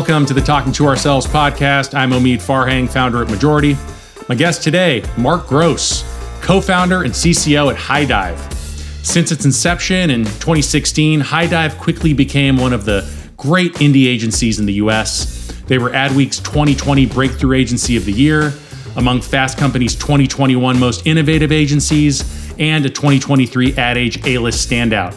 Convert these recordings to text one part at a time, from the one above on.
Welcome to the Talking to Ourselves podcast. I'm Omid Farhang, founder at Majority. My guest today, Mark Gross, co founder and CCO at Highdive. Since its inception in 2016, Highdive quickly became one of the great indie agencies in the US. They were Adweek's 2020 Breakthrough Agency of the Year, among Fast Company's 2021 Most Innovative Agencies, and a 2023 Ad Age A List Standout.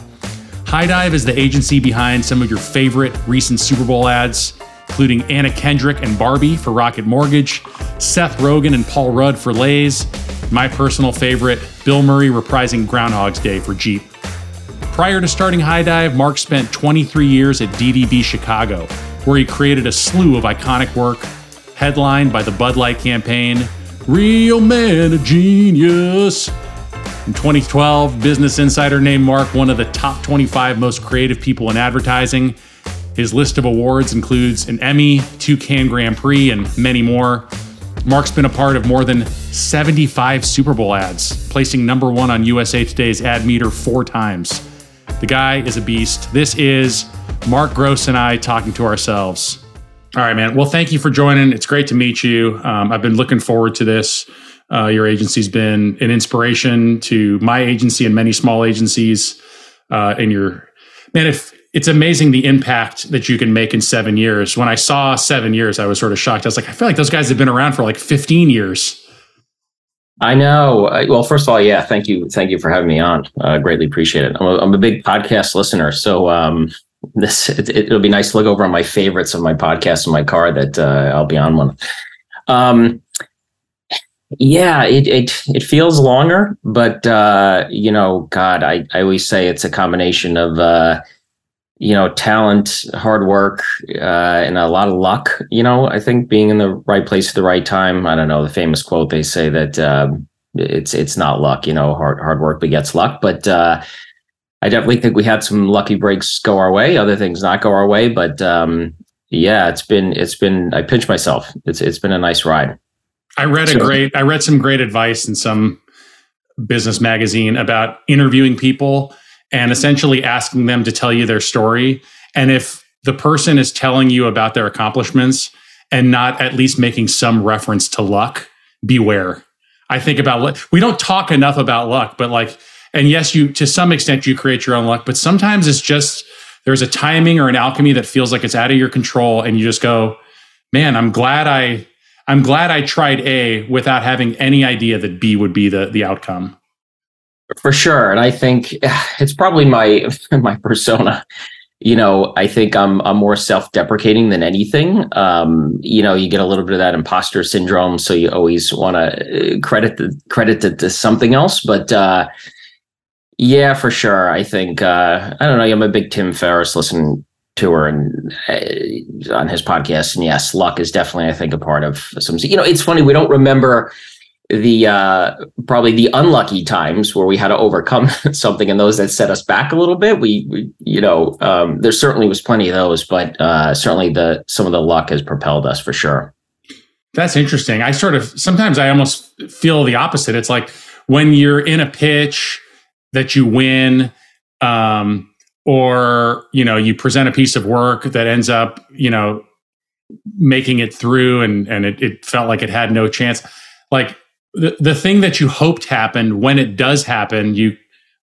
Highdive is the agency behind some of your favorite recent Super Bowl ads, including Anna Kendrick and Barbie for Rocket Mortgage, Seth Rogen and Paul Rudd for Lay's, my personal favorite, Bill Murray reprising Groundhog's Day for Jeep. Prior to starting Highdive, Mark spent 23 years at DDB Chicago, where he created a slew of iconic work, headlined by the Bud Light campaign, Real Man of Genius, in 2012, Business Insider named Mark one of the top 25 most creative people in advertising. His list of awards includes an Emmy, two Cannes Grand Prix, and many more. Mark's been a part of more than 75 Super Bowl ads, placing number one on USA Today's ad meter four times. The guy is a beast. This is Mark Gross and I talking to ourselves. All right, man. Well, thank you for joining. It's great to meet you. Um, I've been looking forward to this. Uh, your agency's been an inspiration to my agency and many small agencies. Uh, and your man, if it's amazing the impact that you can make in seven years. When I saw seven years, I was sort of shocked. I was like, I feel like those guys have been around for like 15 years. I know. Well, first of all, yeah, thank you, thank you for having me on. Uh, greatly appreciate it. I'm a, I'm a big podcast listener, so um, this it, will be nice to look over on my favorites of my podcast in my car that uh, I'll be on one. Um, yeah, it it it feels longer, but uh, you know, God, I, I always say it's a combination of uh, you know, talent, hard work, uh, and a lot of luck. You know, I think being in the right place at the right time. I don't know the famous quote they say that um, it's it's not luck. You know, hard hard work begets luck. But uh, I definitely think we had some lucky breaks go our way, other things not go our way. But um, yeah, it's been it's been I pinch myself. It's it's been a nice ride. I read a great I read some great advice in some business magazine about interviewing people and mm-hmm. essentially asking them to tell you their story. And if the person is telling you about their accomplishments and not at least making some reference to luck beware. I think about we don't talk enough about luck but like and yes you to some extent you create your own luck but sometimes it's just there's a timing or an alchemy that feels like it's out of your control and you just go man i'm glad i I'm glad I tried A without having any idea that B would be the the outcome. For sure, and I think it's probably my my persona. You know, I think I'm I'm more self-deprecating than anything. Um, you know, you get a little bit of that imposter syndrome, so you always want to uh, credit the credit it to something else. But uh, yeah, for sure, I think uh, I don't know. I'm a big Tim Ferriss listen tour and uh, on his podcast. And yes, luck is definitely, I think, a part of some. You know, it's funny we don't remember the uh, probably the unlucky times where we had to overcome something, and those that set us back a little bit. We, we you know, um, there certainly was plenty of those, but uh, certainly the some of the luck has propelled us for sure. That's interesting. I sort of sometimes I almost feel the opposite. It's like when you're in a pitch that you win. Um, or you know you present a piece of work that ends up you know making it through and and it, it felt like it had no chance like the, the thing that you hoped happened when it does happen you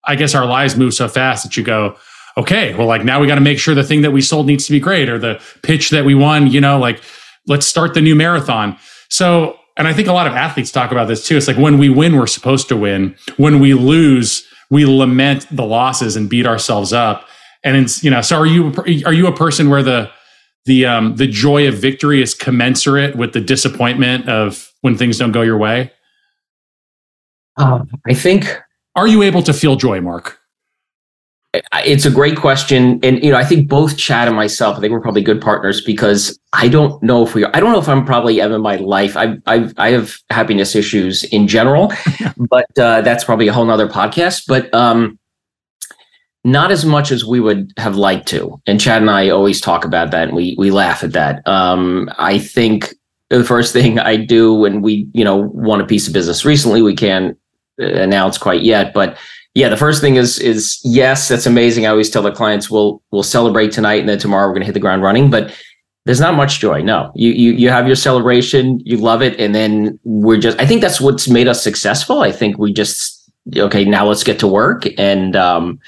i guess our lives move so fast that you go okay well like now we got to make sure the thing that we sold needs to be great or the pitch that we won you know like let's start the new marathon. So and i think a lot of athletes talk about this too. It's like when we win we're supposed to win. When we lose we lament the losses and beat ourselves up. And it's you know so are you are you a person where the the um the joy of victory is commensurate with the disappointment of when things don't go your way um, i think are you able to feel joy mark it's a great question and you know i think both chad and myself i think we're probably good partners because i don't know if we are i don't know if i'm probably ever in my life i i i have happiness issues in general but uh, that's probably a whole nother podcast but um not as much as we would have liked to. And Chad and I always talk about that and we we laugh at that. Um, I think the first thing I do when we, you know, want a piece of business recently, we can't uh, announce quite yet, but yeah, the first thing is is yes, that's amazing. I always tell the clients we'll we'll celebrate tonight and then tomorrow we're gonna hit the ground running. But there's not much joy. No, you you you have your celebration, you love it, and then we're just. I think that's what's made us successful. I think we just okay. Now let's get to work, and um,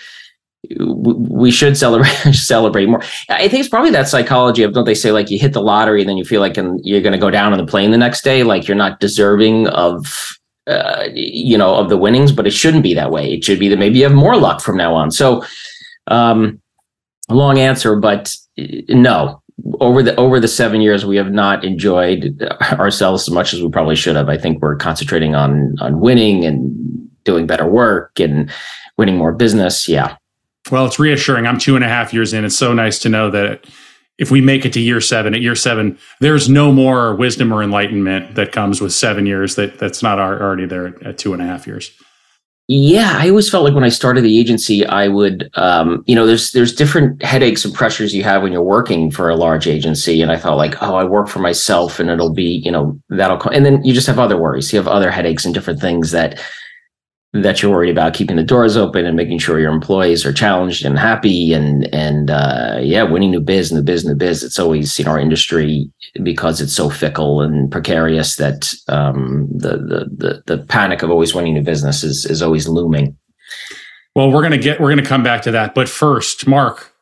we should celebrate celebrate more. I think it's probably that psychology of don't they say like you hit the lottery and then you feel like you're going to go down on the plane the next day, like you're not deserving of uh, you know of the winnings, but it shouldn't be that way. It should be that maybe you have more luck from now on. So, um, long answer, but uh, no, over the over the seven years we have not enjoyed ourselves as much as we probably should have. I think we're concentrating on on winning and doing better work and winning more business. Yeah. Well it's reassuring. I'm two and a half years in. It's so nice to know that if we make it to year seven at year seven there's no more wisdom or enlightenment that comes with seven years that that's not already there at two and a half years yeah, I always felt like when I started the agency, I would, um, you know, there's there's different headaches and pressures you have when you're working for a large agency, and I thought like, oh, I work for myself, and it'll be, you know, that'll, come. and then you just have other worries. You have other headaches and different things that that you're worried about keeping the doors open and making sure your employees are challenged and happy and and uh, yeah winning new biz new biz new biz. It's always in our industry because it's so fickle and precarious that um, the, the the the panic of always winning new business is is always looming. Well we're gonna get we're gonna come back to that. But first mark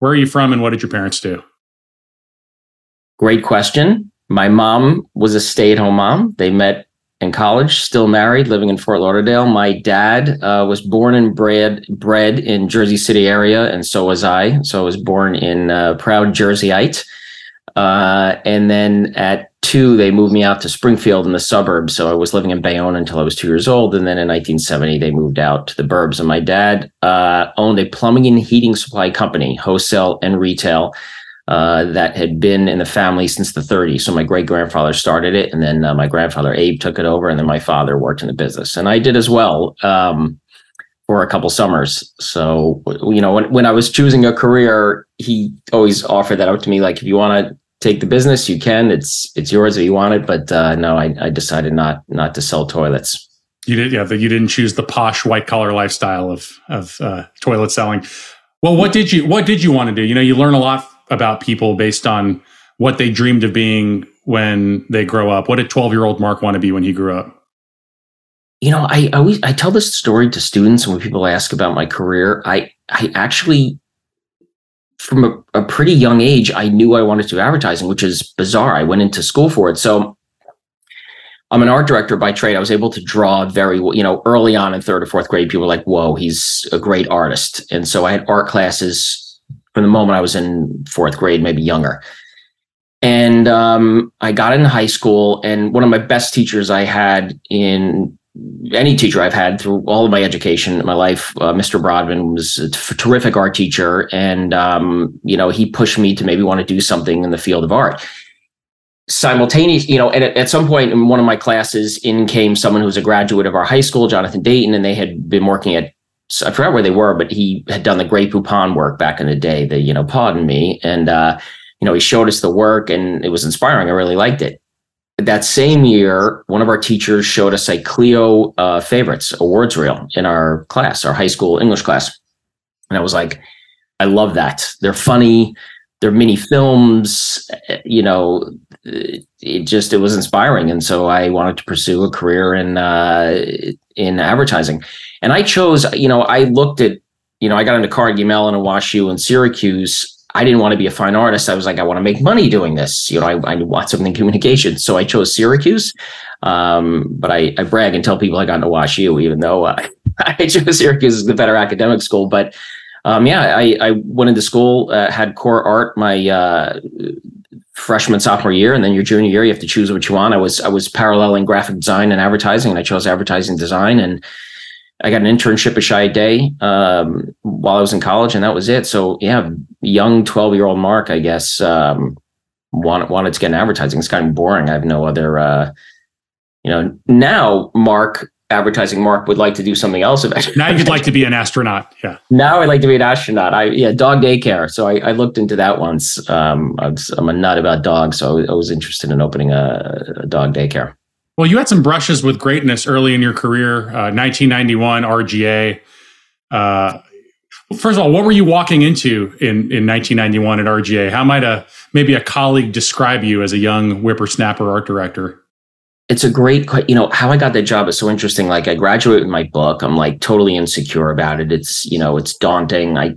where are you from and what did your parents do? Great question. My mom was a stay-at-home mom. They met in college, still married, living in Fort Lauderdale. My dad uh, was born and bred bred in Jersey City area, and so was I. So I was born in uh, proud Jerseyite. Uh, and then at two, they moved me out to Springfield in the suburbs. So I was living in Bayonne until I was two years old. And then in 1970, they moved out to the burbs. And my dad uh, owned a plumbing and heating supply company, wholesale and retail uh, that had been in the family since the 30s. So my great grandfather started it, and then uh, my grandfather Abe took it over, and then my father worked in the business, and I did as well um, for a couple summers. So you know, when when I was choosing a career, he always offered that out to me, like if you want to take the business, you can. It's it's yours if you want it. But uh, no, I, I decided not not to sell toilets. You did, yeah. You didn't choose the posh white collar lifestyle of of uh, toilet selling. Well, what did you what did you want to do? You know, you learn a lot about people based on what they dreamed of being when they grow up. What did 12 year old Mark want to be when he grew up? You know, I always I tell this story to students when people ask about my career, I I actually from a, a pretty young age, I knew I wanted to do advertising, which is bizarre. I went into school for it. So I'm an art director by trade. I was able to draw very, you know, early on in third or fourth grade, people were like, whoa, he's a great artist. And so I had art classes from the moment I was in fourth grade, maybe younger. And um, I got into high school, and one of my best teachers I had in any teacher I've had through all of my education in my life, uh, Mr. Broadman was a t- terrific art teacher, and um, you know he pushed me to maybe want to do something in the field of art. Simultaneous, you know, and at, at some point in one of my classes, in came someone who was a graduate of our high school, Jonathan Dayton, and they had been working at I forgot where they were, but he had done the Grey Poupon work back in the day, the, you know, pardon me. And, uh, you know, he showed us the work and it was inspiring. I really liked it. That same year, one of our teachers showed us a Clio uh, favorites awards reel in our class, our high school English class. And I was like, I love that. They're funny. They're mini films. You know, it just it was inspiring, and so I wanted to pursue a career in uh, in advertising. And I chose, you know, I looked at, you know, I got into Carnegie Mellon and WashU and Syracuse. I didn't want to be a fine artist. I was like, I want to make money doing this. You know, I, I want something in communication. So I chose Syracuse. Um, but I, I brag and tell people I got into WashU, even though uh, I chose Syracuse as the better academic school. But um, yeah, I, I went into school, uh, had core art my uh, freshman sophomore year, and then your junior year, you have to choose what you want. I was I was paralleling graphic design and advertising, and I chose advertising design. And I got an internship at Chiat um, while I was in college, and that was it. So yeah, young twelve year old Mark, I guess, um, wanted wanted to get in advertising. It's kind of boring. I have no other, uh, you know. Now Mark, advertising Mark, would like to do something else. now you'd like to be an astronaut. Yeah. Now I'd like to be an astronaut. I yeah, dog daycare. So I, I looked into that once. Um, I am a nut about dogs, so I was interested in opening a, a dog daycare. Well, you had some brushes with greatness early in your career. Uh, 1991 RGA. Uh, First of all, what were you walking into in, in 1991 at RGA? How might a maybe a colleague describe you as a young whippersnapper art director? It's a great, you know, how I got that job is so interesting. Like I graduated with my book. I'm like totally insecure about it. It's, you know, it's daunting. I,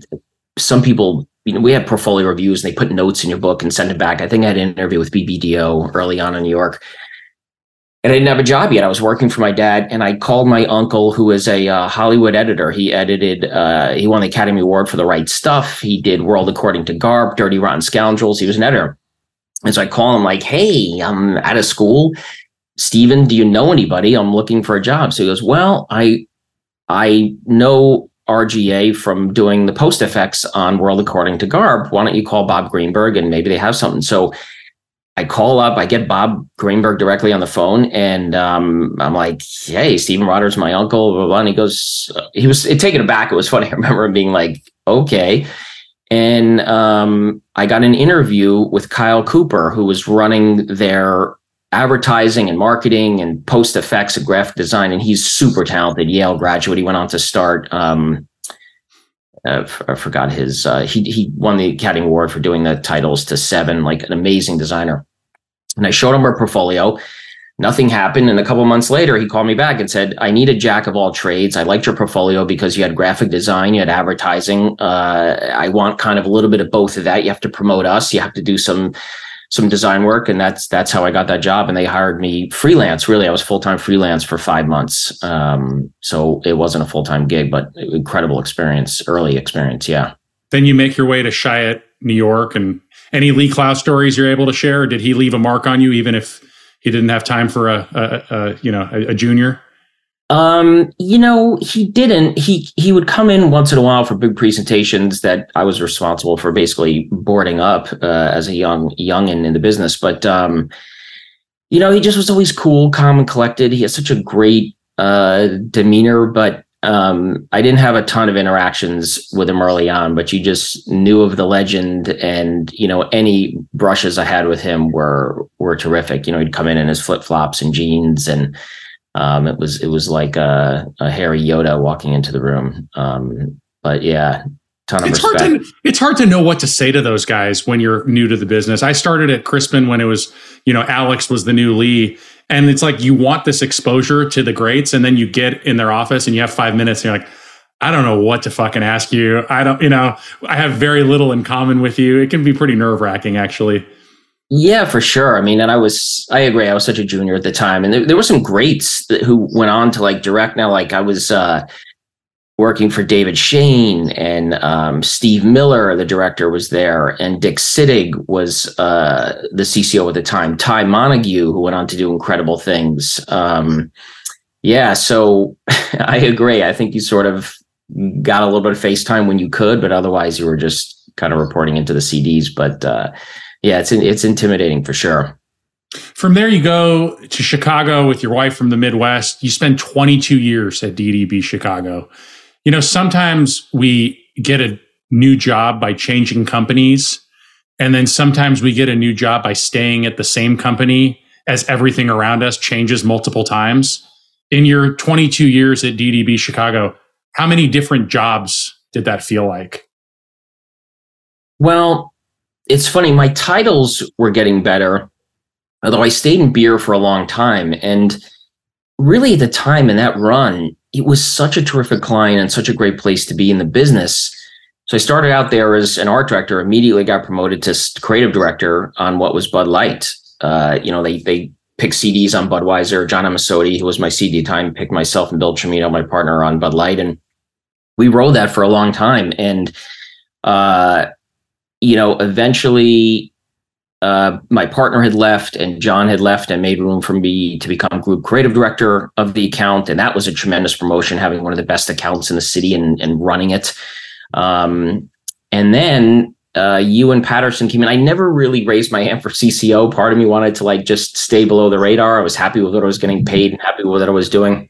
some people, you know, we had portfolio reviews and they put notes in your book and send it back. I think I had an interview with BBDO early on in New York and I didn't have a job yet. I was working for my dad, and I called my uncle, who is a uh, Hollywood editor. He edited, uh, he won the Academy Award for The Right Stuff. He did World According to Garp, Dirty Rotten Scoundrels. He was an editor. And so I call him like, "Hey, I'm out of school. Stephen, do you know anybody? I'm looking for a job." So he goes, "Well, I, I know RGA from doing the post effects on World According to Garp. Why don't you call Bob Greenberg and maybe they have something?" So I call up, I get Bob Greenberg directly on the phone, and um, I'm like, "Hey, Stephen Rotter's my uncle." Blah, blah, blah. And he goes, he was it, taken aback. It was funny. I remember him being like, "Okay," and um, I got an interview with Kyle Cooper, who was running their advertising and marketing and post effects and graphic design, and he's super talented. Yale graduate. He went on to start. Um, uh, I forgot his. Uh, he he won the Academy Award for doing the titles to Seven, like an amazing designer. And I showed him our portfolio. Nothing happened, and a couple months later, he called me back and said, "I need a jack of all trades. I liked your portfolio because you had graphic design, you had advertising. Uh, I want kind of a little bit of both of that. You have to promote us. You have to do some." Some design work and that's that's how I got that job and they hired me freelance really. I was full-time freelance for 5 months um, so it wasn't a full-time gig but incredible experience early experience yeah. Then you make your way to Chiat New York and any Lee Clow stories you're able to share? Did he leave a mark on you even if he didn't have time for a, a, a you know a, a junior um, you know, he didn't. He he would come in once in a while for big presentations that I was responsible for basically boarding up uh, as a young youngin in the business. But um, you know, he just was always cool, calm, and collected. He has such a great uh, demeanor, but um, I didn't have a ton of interactions with him early on. But you just knew of the legend, and you know, any brushes I had with him were were terrific. You know, he'd come in in his flip flops and jeans and um, it was it was like a, a hairy Yoda walking into the room. Um, but yeah, ton of it's respect. Hard to, it's hard to know what to say to those guys when you're new to the business. I started at Crispin when it was, you know, Alex was the new Lee. And it's like you want this exposure to the greats, and then you get in their office and you have five minutes, and you're like, I don't know what to fucking ask you. I don't, you know, I have very little in common with you. It can be pretty nerve wracking, actually. Yeah, for sure. I mean, and I was, I agree. I was such a junior at the time, and there, there were some greats that, who went on to like direct. Now, like I was uh, working for David Shane and um, Steve Miller, the director, was there, and Dick Sittig was uh, the CCO at the time. Ty Montague, who went on to do incredible things. Um, yeah, so I agree. I think you sort of got a little bit of FaceTime when you could, but otherwise you were just kind of reporting into the CDs. But uh, yeah, it's it's intimidating for sure. From there, you go to Chicago with your wife from the Midwest. You spend 22 years at DDB Chicago. You know, sometimes we get a new job by changing companies, and then sometimes we get a new job by staying at the same company as everything around us changes multiple times. In your 22 years at DDB Chicago, how many different jobs did that feel like? Well, it's funny, my titles were getting better, although I stayed in beer for a long time. And really, at the time in that run, it was such a terrific client and such a great place to be in the business. So I started out there as an art director, immediately got promoted to creative director on what was Bud Light. Uh, you know, they they picked CDs on Budweiser. John Immesoete, who was my CD time, picked myself and Bill Cimino, my partner, on Bud Light, and we rode that for a long time. And uh, you know, eventually uh, my partner had left and John had left and made room for me to become group creative director of the account. And that was a tremendous promotion, having one of the best accounts in the city and, and running it. Um, and then uh, and Patterson came in. I never really raised my hand for CCO. Part of me wanted to like just stay below the radar. I was happy with what I was getting paid and happy with what I was doing.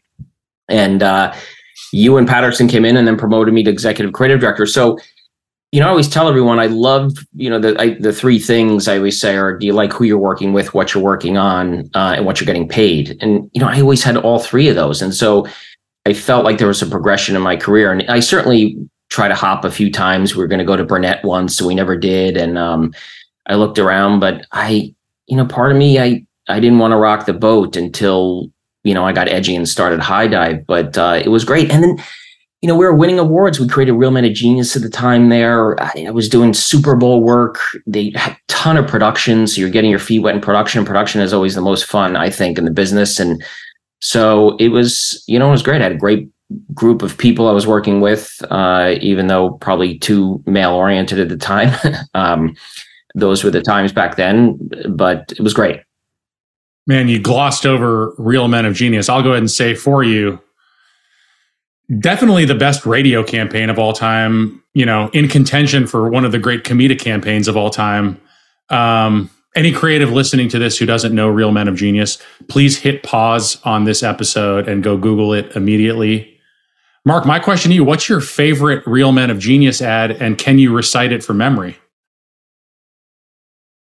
And uh, and Patterson came in and then promoted me to executive creative director. So you know, I always tell everyone I love, you know, the I, the three things I always say are: Do you like who you're working with, what you're working on, uh, and what you're getting paid? And you know, I always had all three of those, and so I felt like there was a progression in my career, and I certainly try to hop a few times. We were going to go to Burnett once, so we never did. And um, I looked around, but I, you know, part of me, I, I didn't want to rock the boat until, you know, I got edgy and started Highdive, but uh, it was great. And then, you know, we were winning awards. We created Real Men of Genius at the time there. I, was doing Super Bowl work. They had a ton of production. So you're getting your feet wet in production. Production is always the most fun, I think, in the business. And so it was, you know, it was great. I had a great group of people I was working with, uh, even though probably too male oriented at the time. um, those were the times back then, but it was great. Man, you glossed over Real Men of Genius. I'll go ahead and say for you, definitely the best radio campaign of all time, you know, in contention for one of the great comedic campaigns of all time. Um, any creative listening to this who doesn't know Real Men of Genius, please hit pause on this episode and go Google it immediately. Mark, my question to you what's your favorite Real Men of Genius ad, and can you recite it from memory?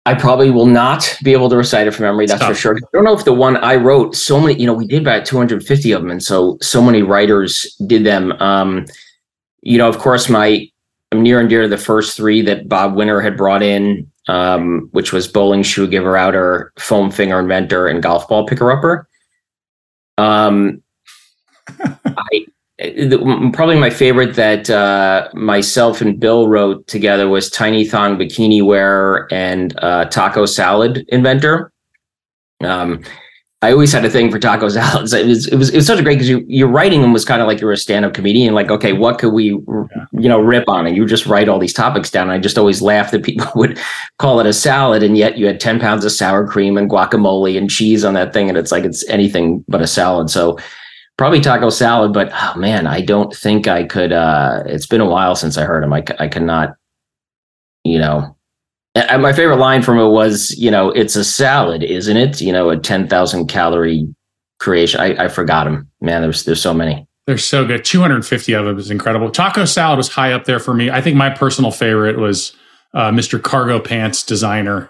I probably will not be able to recite it from memory. That's for sure. I don't know if the one I wrote, so many, you know, we did about 250 of them. And so, so many writers did them. Um, you know, of course, my, I'm near and dear to the first three that Bob Winter had brought in, um, which was bowling shoe giver outer, foam finger inventor, and golf ball picker upper. Um, I, probably my favorite that uh, myself and Bill wrote together was Tiny Thong Bikini Wear and uh, Taco Salad Inventor. Um, I always had a thing for taco salads. It was it was it was such a great because you your writing them was kind of like you were a stand up comedian. Like, okay, what could we you know rip on? And you just write all these topics down. And I just always laughed that people would call it a salad, and yet you had ten pounds of sour cream and guacamole and cheese on that thing, and it's like it's anything but a salad. So probably taco salad, but oh man, I don't think I could. Uh, it's been a while since I heard him. I, I cannot, you know. And my favorite line from it was, you know, it's a salad, isn't it? You know, a 10,000 calorie creation. I, I forgot him. Man, there's, there's so many. They're so good. 250 of them is incredible. Taco salad was high up there for me. I think my personal favorite was uh, Mr. Cargo Pants Designer.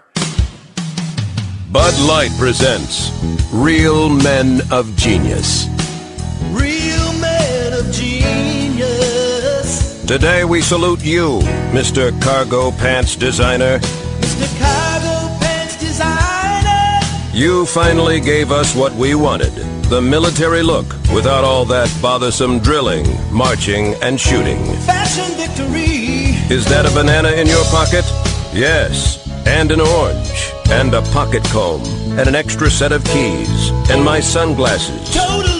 Bud Light presents Real Men of Genius. Today we salute you, Mr. Cargo Pants Designer. Mr. Cargo Pants Designer. You finally gave us what we wanted. The military look without all that bothersome drilling, marching, and shooting. Fashion victory. Is that a banana in your pocket? Yes. And an orange. And a pocket comb. And an extra set of keys. And my sunglasses. Totally prepared now.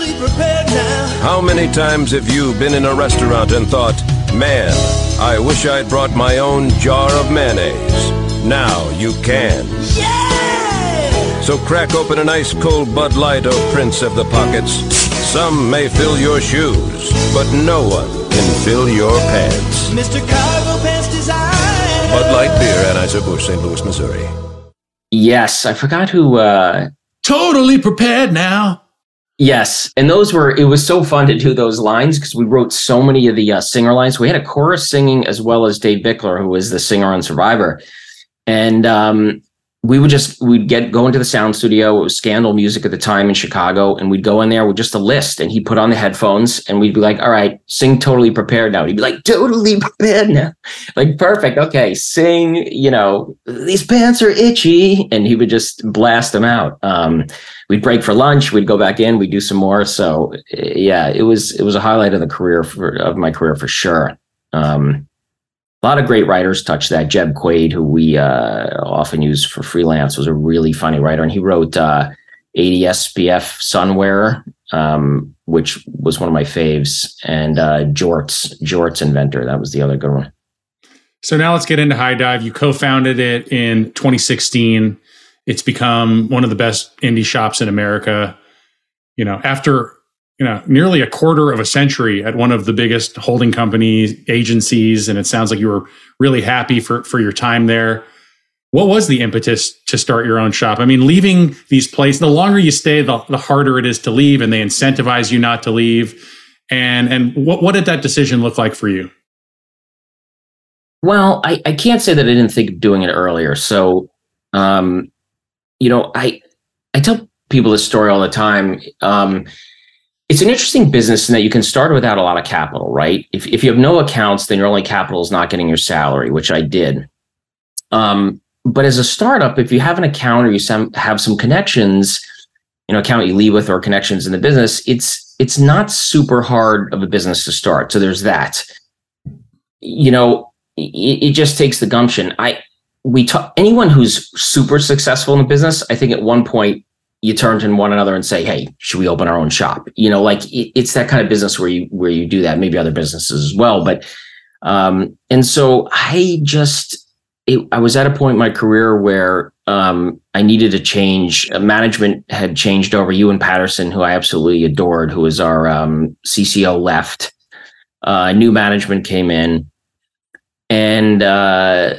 How many times have you been in a restaurant and thought, Man, I wish I'd brought my own jar of mayonnaise. Now you can. Yeah! So crack open an ice cold Bud Light, oh Prince of the Pockets. Some may fill your shoes, but no one can fill your pants. Mr. Cargo Pants Design. Bud Light Beer, Anheuser-Busch, St. Louis, Missouri. Yes, I forgot who. uh Totally prepared now. Yes, and those were it was so fun to do those lines because we wrote so many of the uh, singer lines. We had a chorus singing as well as Dave Bickler, who was the singer on Survivor, and um, we would just we'd get go into the sound studio. It was Scandal Music at the time in Chicago, and we'd go in there with just a list, and he'd put on the headphones, and we'd be like, "All right, sing totally prepared now." He'd be like, "Totally prepared now," like perfect. Okay, sing. You know, these pants are itchy, and he would just blast them out. Um, we'd break for lunch, we'd go back in, we'd do some more. So yeah, it was it was a highlight of the career for, of my career for sure. Um, a lot of great writers touched that. Jeb Quaid, who we uh, often use for freelance, was a really funny writer, and he wrote uh, 80 SPF Sunwear, um, which was one of my faves, and uh, Jorts, Jorts Inventor. That was the other good one. So now let's get into Highdive. You co-founded it in 2016. It's become one of the best indie shops in America. You know, after you know nearly a quarter of a century at one of the biggest holding companies agencies and it sounds like you were really happy for for your time there. What was the impetus to start your own shop? I mean leaving these places the longer you stay the, the harder it is to leave and they incentivize you not to leave. And and what, what did that decision look like for you? Well i, I can't say that i didn't think of doing it earlier. So um you know i i tell people this story all the time. Um it's an interesting business in that you can start without a lot of capital, right? If if you have no accounts, then your only capital is not getting your salary, which I did. Um, but as a startup, if you have an account or you some, have some connections, you know, account you leave with or connections in the business, it's it's not super hard of a business to start. So there's that. You know, it, it just takes the gumption. I we talk anyone who's super successful in the business. I think at one point you turn to one another and say, "Hey, should we open our own shop?" You know, like it, it's that kind of business where you where you do that. Maybe other businesses as well, but um, and so I just it, I was at a point in my career where um, I needed a change. Uh, management had changed over. Ewan Patterson, who I absolutely adored, who was our um, CCO, left. Uh, new management came in, and uh,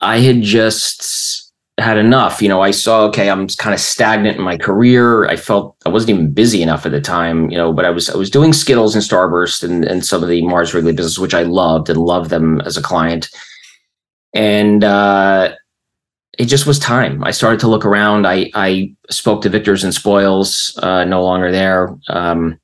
I had just had enough. You know, I saw okay, I'm kind of stagnant in my career. I felt I wasn't even busy enough at the time. You know, but I was I was doing Skittles and Starburst and, and some of the Mars Wrigley business, which I loved and loved them as a client and uh, it just was time. I started to look around. I I spoke to Victors and Spoils, uh, no longer there. Um,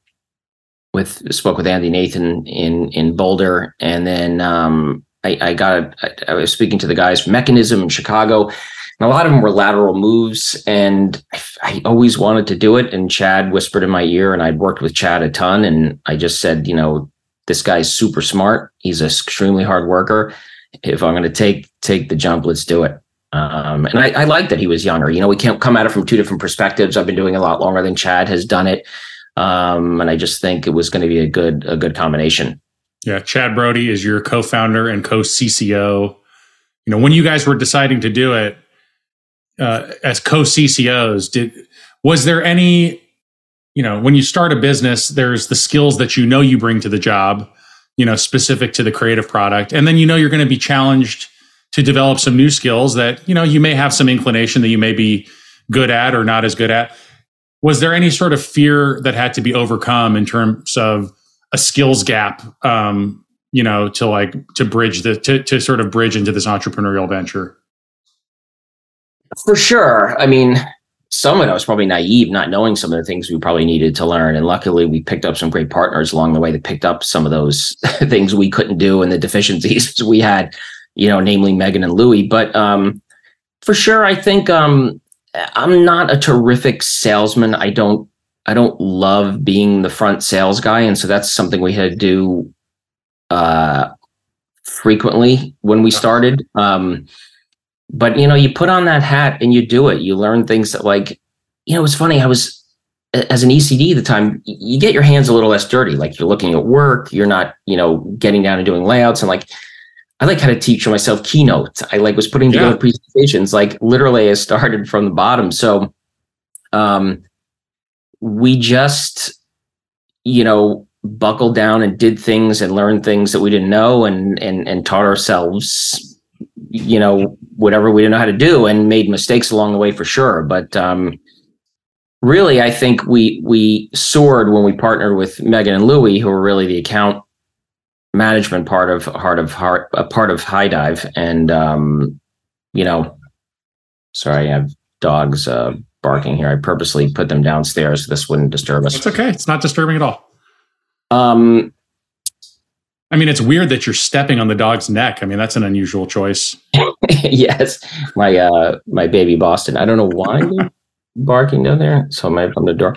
with spoke with Andy Nathan in in Boulder, and then um, I, I got I, I was speaking to the guys from Mekanism in Chicago. And a lot of them were lateral moves, and I, I always wanted to do it. And Chad whispered in my ear, and I'd worked with Chad a ton, and I just said, you know, this guy's super smart. He's an extremely hard worker if I'm going to take take the jump, let's do it. Um, and I, I like that he was younger. You know, we can't come at it from two different perspectives. I've been doing a lot longer than Chad has done it, um, and I just think it was going to be a good a good combination. Yeah, Chad Broude is your co-founder and co-CCO. You know, when you guys were deciding to do it uh, as co-CCOs, did was there any, you know, when you start a business, there's the skills that you know you bring to the job you know specific to the creative product and then you know you're going to be challenged to develop some new skills that you know you may have some inclination that you may be good at or not as good at. Was there any sort of fear that had to be overcome in terms of a skills gap um, you know to like to bridge the to, to sort of bridge into this entrepreneurial venture for sure i mean some of it I was probably naive, not knowing some of the things we probably needed to learn. And luckily, we picked up some great partners along the way that picked up some of those things we couldn't do and the deficiencies we had, you know, namely Megan and Louie. But um, for sure, I think um, I'm not a terrific salesman. I don't, I don't love being the front sales guy, and so that's something we had to do uh, frequently when we started. Um, but you know you put on that hat and you do it. You learn things that like you know it's funny i was as an ecd at the time you get your hands a little less dirty. Like you're looking at work you're not you know getting down and doing layouts. And like i like how to teach myself keynotes i like was putting together yeah. presentations like literally i started from the bottom. So um we just you know buckled down and did things and learned things that we didn't know and and and taught ourselves you know whatever we didn't know how to do and made mistakes along the way for sure. But um, really i think we we soared when we partnered with megan and louie who were really the account management part of heart of heart a part of Highdive. And um, you know sorry i have dogs uh, barking here. I purposely put them downstairs. So this wouldn't disturb us. It's okay. It's not disturbing at all. Um I mean, it's weird that you're stepping on the dog's neck. I mean, that's an unusual choice. yes, my uh, my baby Boston. I don't know why barking down there, so I might open the door.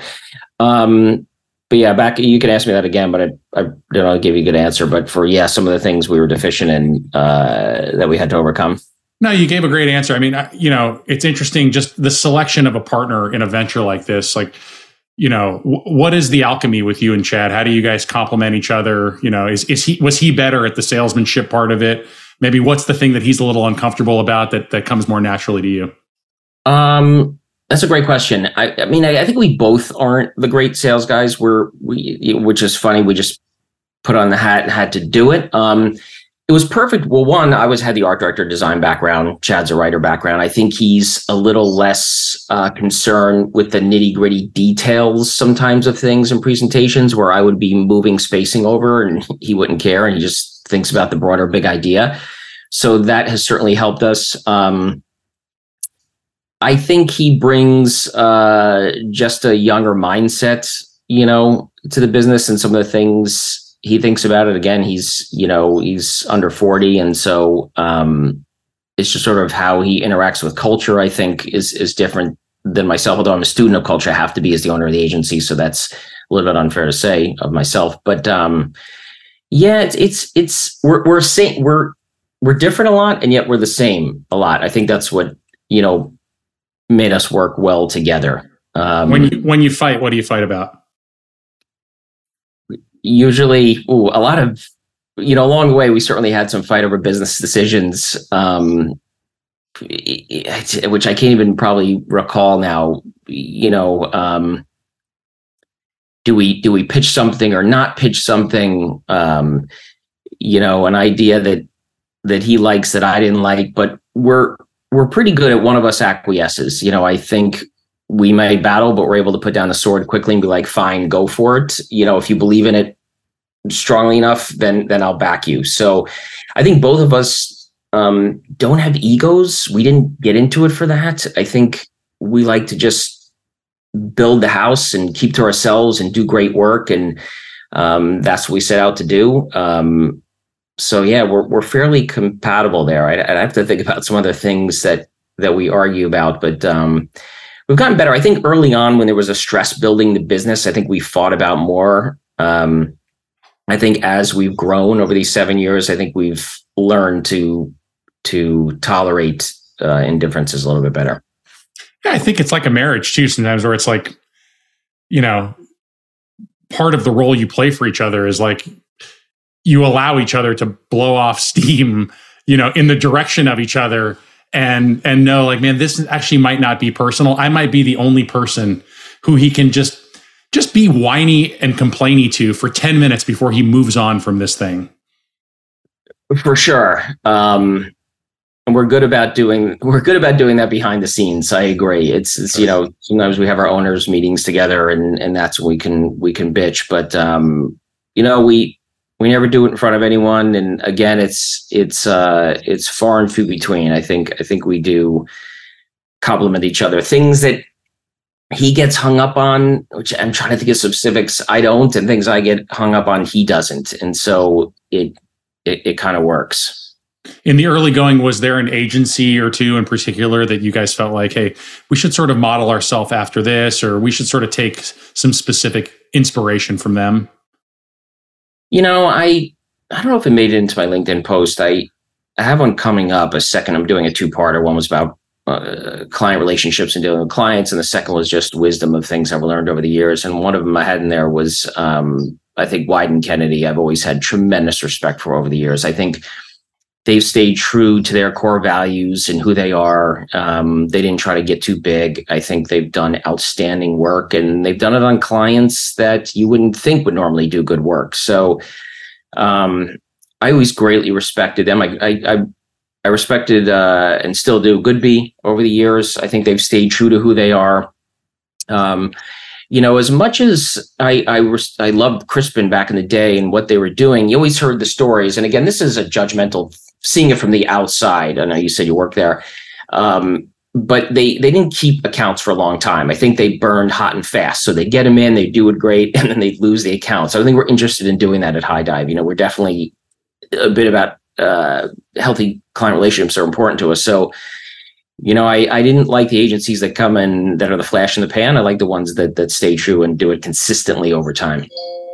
Um, but yeah, back you can ask me that again, but I, I don't know, give you a good answer. But for yeah, some of the things we were deficient in uh, that we had to overcome. No, you gave a great answer. I mean, you know, it's interesting just the selection of a partner in a venture like this. Like, you know, w- what is the alchemy with you and Chad? How do you guys complement each other? You know, is is he was he better at the salesmanship part of it? Maybe what's the thing that he's a little uncomfortable about that that comes more naturally to you? Um, that's a great question. I, I mean, I, I, think we both aren't the great sales guys. We're we, which is funny. We just put on the hat and had to do it. Um, it was perfect. Well, one, I was had the art director design background. Chad's a writer background. I think he's a little less uh, concerned with the nitty gritty details sometimes of things and presentations, where I would be moving spacing over and he wouldn't care, and he just thinks about the broader big idea. So that has certainly helped us. Um, I think he brings uh, just a younger mindset you know, to the business and some of the things he thinks about it. Again, he's, you know, he's under 40. And so um, it's just sort of how he interacts with culture, I think, is is different than myself. Although I'm a student of culture, I have to be as the owner of the agency. So that's a little bit unfair to say of myself. But um, yeah, it's it's it's we're we're same we're we're different a lot, and yet we're the same a lot. I think that's what you know made us work well together. Um, when you when you fight, what do you fight about? Usually, ooh, a lot of you know, along the way, we certainly had some fight over business decisions, um, which I can't even probably recall now. You know, um, do we do we pitch something or not pitch something? Um, you know, an idea that that he likes that I didn't like, but we're we're pretty good at one of us acquiesces. You know, I think we may battle, but we're able to put down the sword quickly and be like, fine, go for it. You know, if you believe in it strongly enough, then then I'll back you. So I think both of us um, don't have egos. We didn't get into it for that. I think we like to just build the house and keep to ourselves and do great work and um, that's what we set out to do. Um, so yeah we're, we're fairly compatible there. I, I have to think about some other things that that we argue about but um, we've gotten better. I think early on when there was a stress building the business i think we fought about more. Um, i think as we've grown over these seven years i think we've learned to to tolerate uh, indifferences a little bit better I think it's like a marriage too, sometimes where it's like, you know, part of the role you play for each other is like you allow each other to blow off steam, you know, in the direction of each other and and know like, man, this actually might not be personal. I might be the only person who he can just just be whiny and complainy to for 10 minutes before he moves on from this thing. For sure. Um and we're good about doing we're good about doing that behind the scenes. I agree. It's, it's you know sometimes we have our owners meetings together and and that's when we can we can bitch. But um you know we we never do it in front of anyone. And again it's it's uh it's far and few between. I think i think we do compliment each other. Things that he gets hung up on which i'm trying to think of specifics i don't and things i get hung up on he doesn't. And so it it, it kind of works in the early going was there an agency or two in particular that you guys felt like hey we should sort of model ourselves after this or we should sort of take some specific inspiration from them? You know i i don't know if it made it into my linkedin post. I i have one coming up a second i'm doing a two-parter. One was about uh, client relationships and dealing with clients and the second was just wisdom of things i've learned over the years. And one of them i had in there was um, i think Wieden Kennedy i've always had tremendous respect for over the years. I think they've stayed true to their core values and who they are. Um, they didn't try to get too big. I think they've done outstanding work and they've done it on clients that you wouldn't think would normally do good work. So um, I always greatly respected them. I, I, I, I respected uh, and still do Goodby over the years. I think they've stayed true to who they are. Um, you know, as much as I I, I loved Crispin back in the day and what they were doing, you always heard the stories. And again, this is a judgmental seeing it from the outside. I know you said you work there, um, but they they didn't keep accounts for a long time. I think they burned hot and fast. So they get them in, they do it great, and then they lose the accounts. So I think we're interested in doing that at Highdive. You know, we're definitely a bit about uh, healthy client relationships are important to us. So you know, I, I didn't like the agencies that come in that are the flash in the pan. I like the ones that that stay true and do it consistently over time.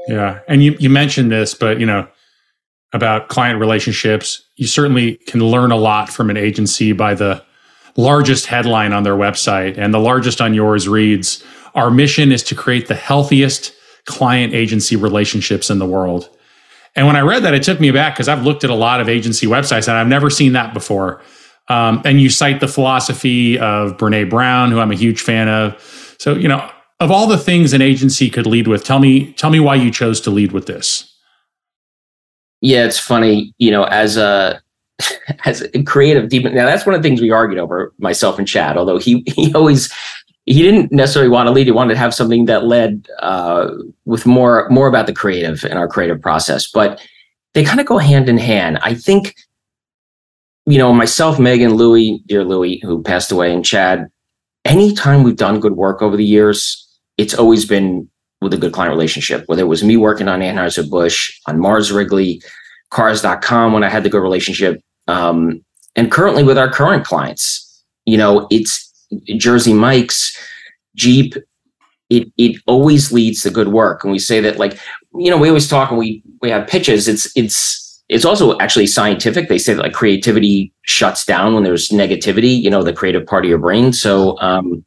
Yeah. And you, you mentioned this, but you know, about client relationships, you certainly can learn a lot from an agency by the largest headline on their website. And the largest on yours reads, Our mission is to create the healthiest client agency relationships in the world. And when I read that, it took me back because I've looked at a lot of agency websites and I've never seen that before. Um, and you cite the philosophy of Brene Brown, who I'm a huge fan of. So, you know, of all the things an agency could lead with, tell me, tell me why you chose to lead with this. Yeah, it's funny, you know, as a as a creative deep now that's one of the things we argued over myself and Chad, although he he always he didn't necessarily want to lead. He wanted to have something that led uh, with more more about the creative and our creative process. But they kind of go hand in hand. I think you know, myself, Megan, Louie, dear Louie, who passed away, and Chad, anytime we've done good work over the years, it's always been with a good client relationship, whether it was me working on Anheuser-Busch, on Mars Wrigley, cars.com when I had the good relationship. Um, and currently with our current clients, you know, it's Jersey Mike's, Jeep, it it always leads to good work. And we say that like, you know, we always talk and we we have pitches. It's it's it's also actually scientific. They say that like creativity shuts down when there's negativity, you know, the creative part of your brain. So um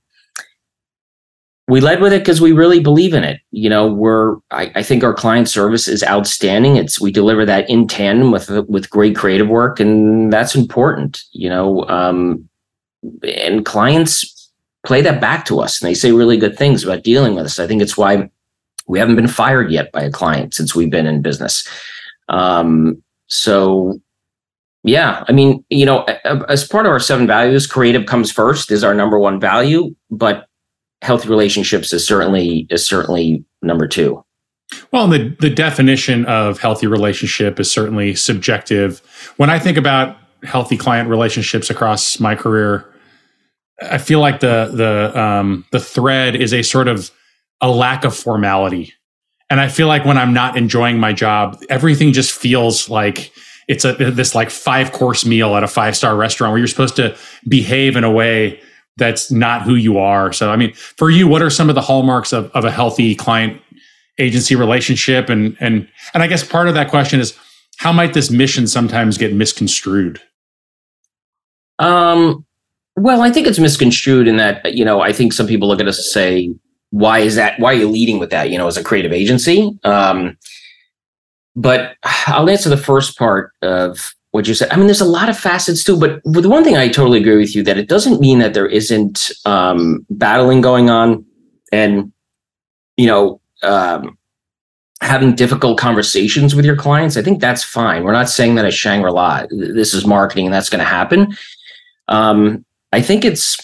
we led with it because we really believe in it. You know, we're I, I, think our client service is outstanding. It's we deliver that in tandem with with great creative work, and that's important. You know, um, and clients play that back to us, and they say really good things about dealing with us. I think it's why we haven't been fired yet by a client since we've been in business. Um, so yeah, I mean, you know, as part of our seven values, creative comes first is our number one value, but healthy relationships is certainly is certainly number two. Well, the the definition of healthy relationship is certainly subjective. When I think about healthy client relationships across my career, I feel like the the um, the thread is a sort of a lack of formality, and I feel like when I'm not enjoying my job, everything just feels like it's a this like five course meal at a five star restaurant where you're supposed to behave in a way that's not who you are. So, I mean, for you, what are some of the hallmarks of, of a healthy client agency relationship? And and and I guess part of that question is how might this mission sometimes get misconstrued? Um, well, I think it's misconstrued in that you know I think some people look at us and say, "Why is that? Why are you leading with that?" You know, as a creative agency. Um, but I'll answer the first part of what you said. I mean, there's a lot of facets too, but the one thing I totally agree with you that it doesn't mean that there isn't um, battling going on, and you know, um, having difficult conversations with your clients. I think that's fine. We're not saying that at Shangri La, this is marketing and that's going to happen. Um, I think it's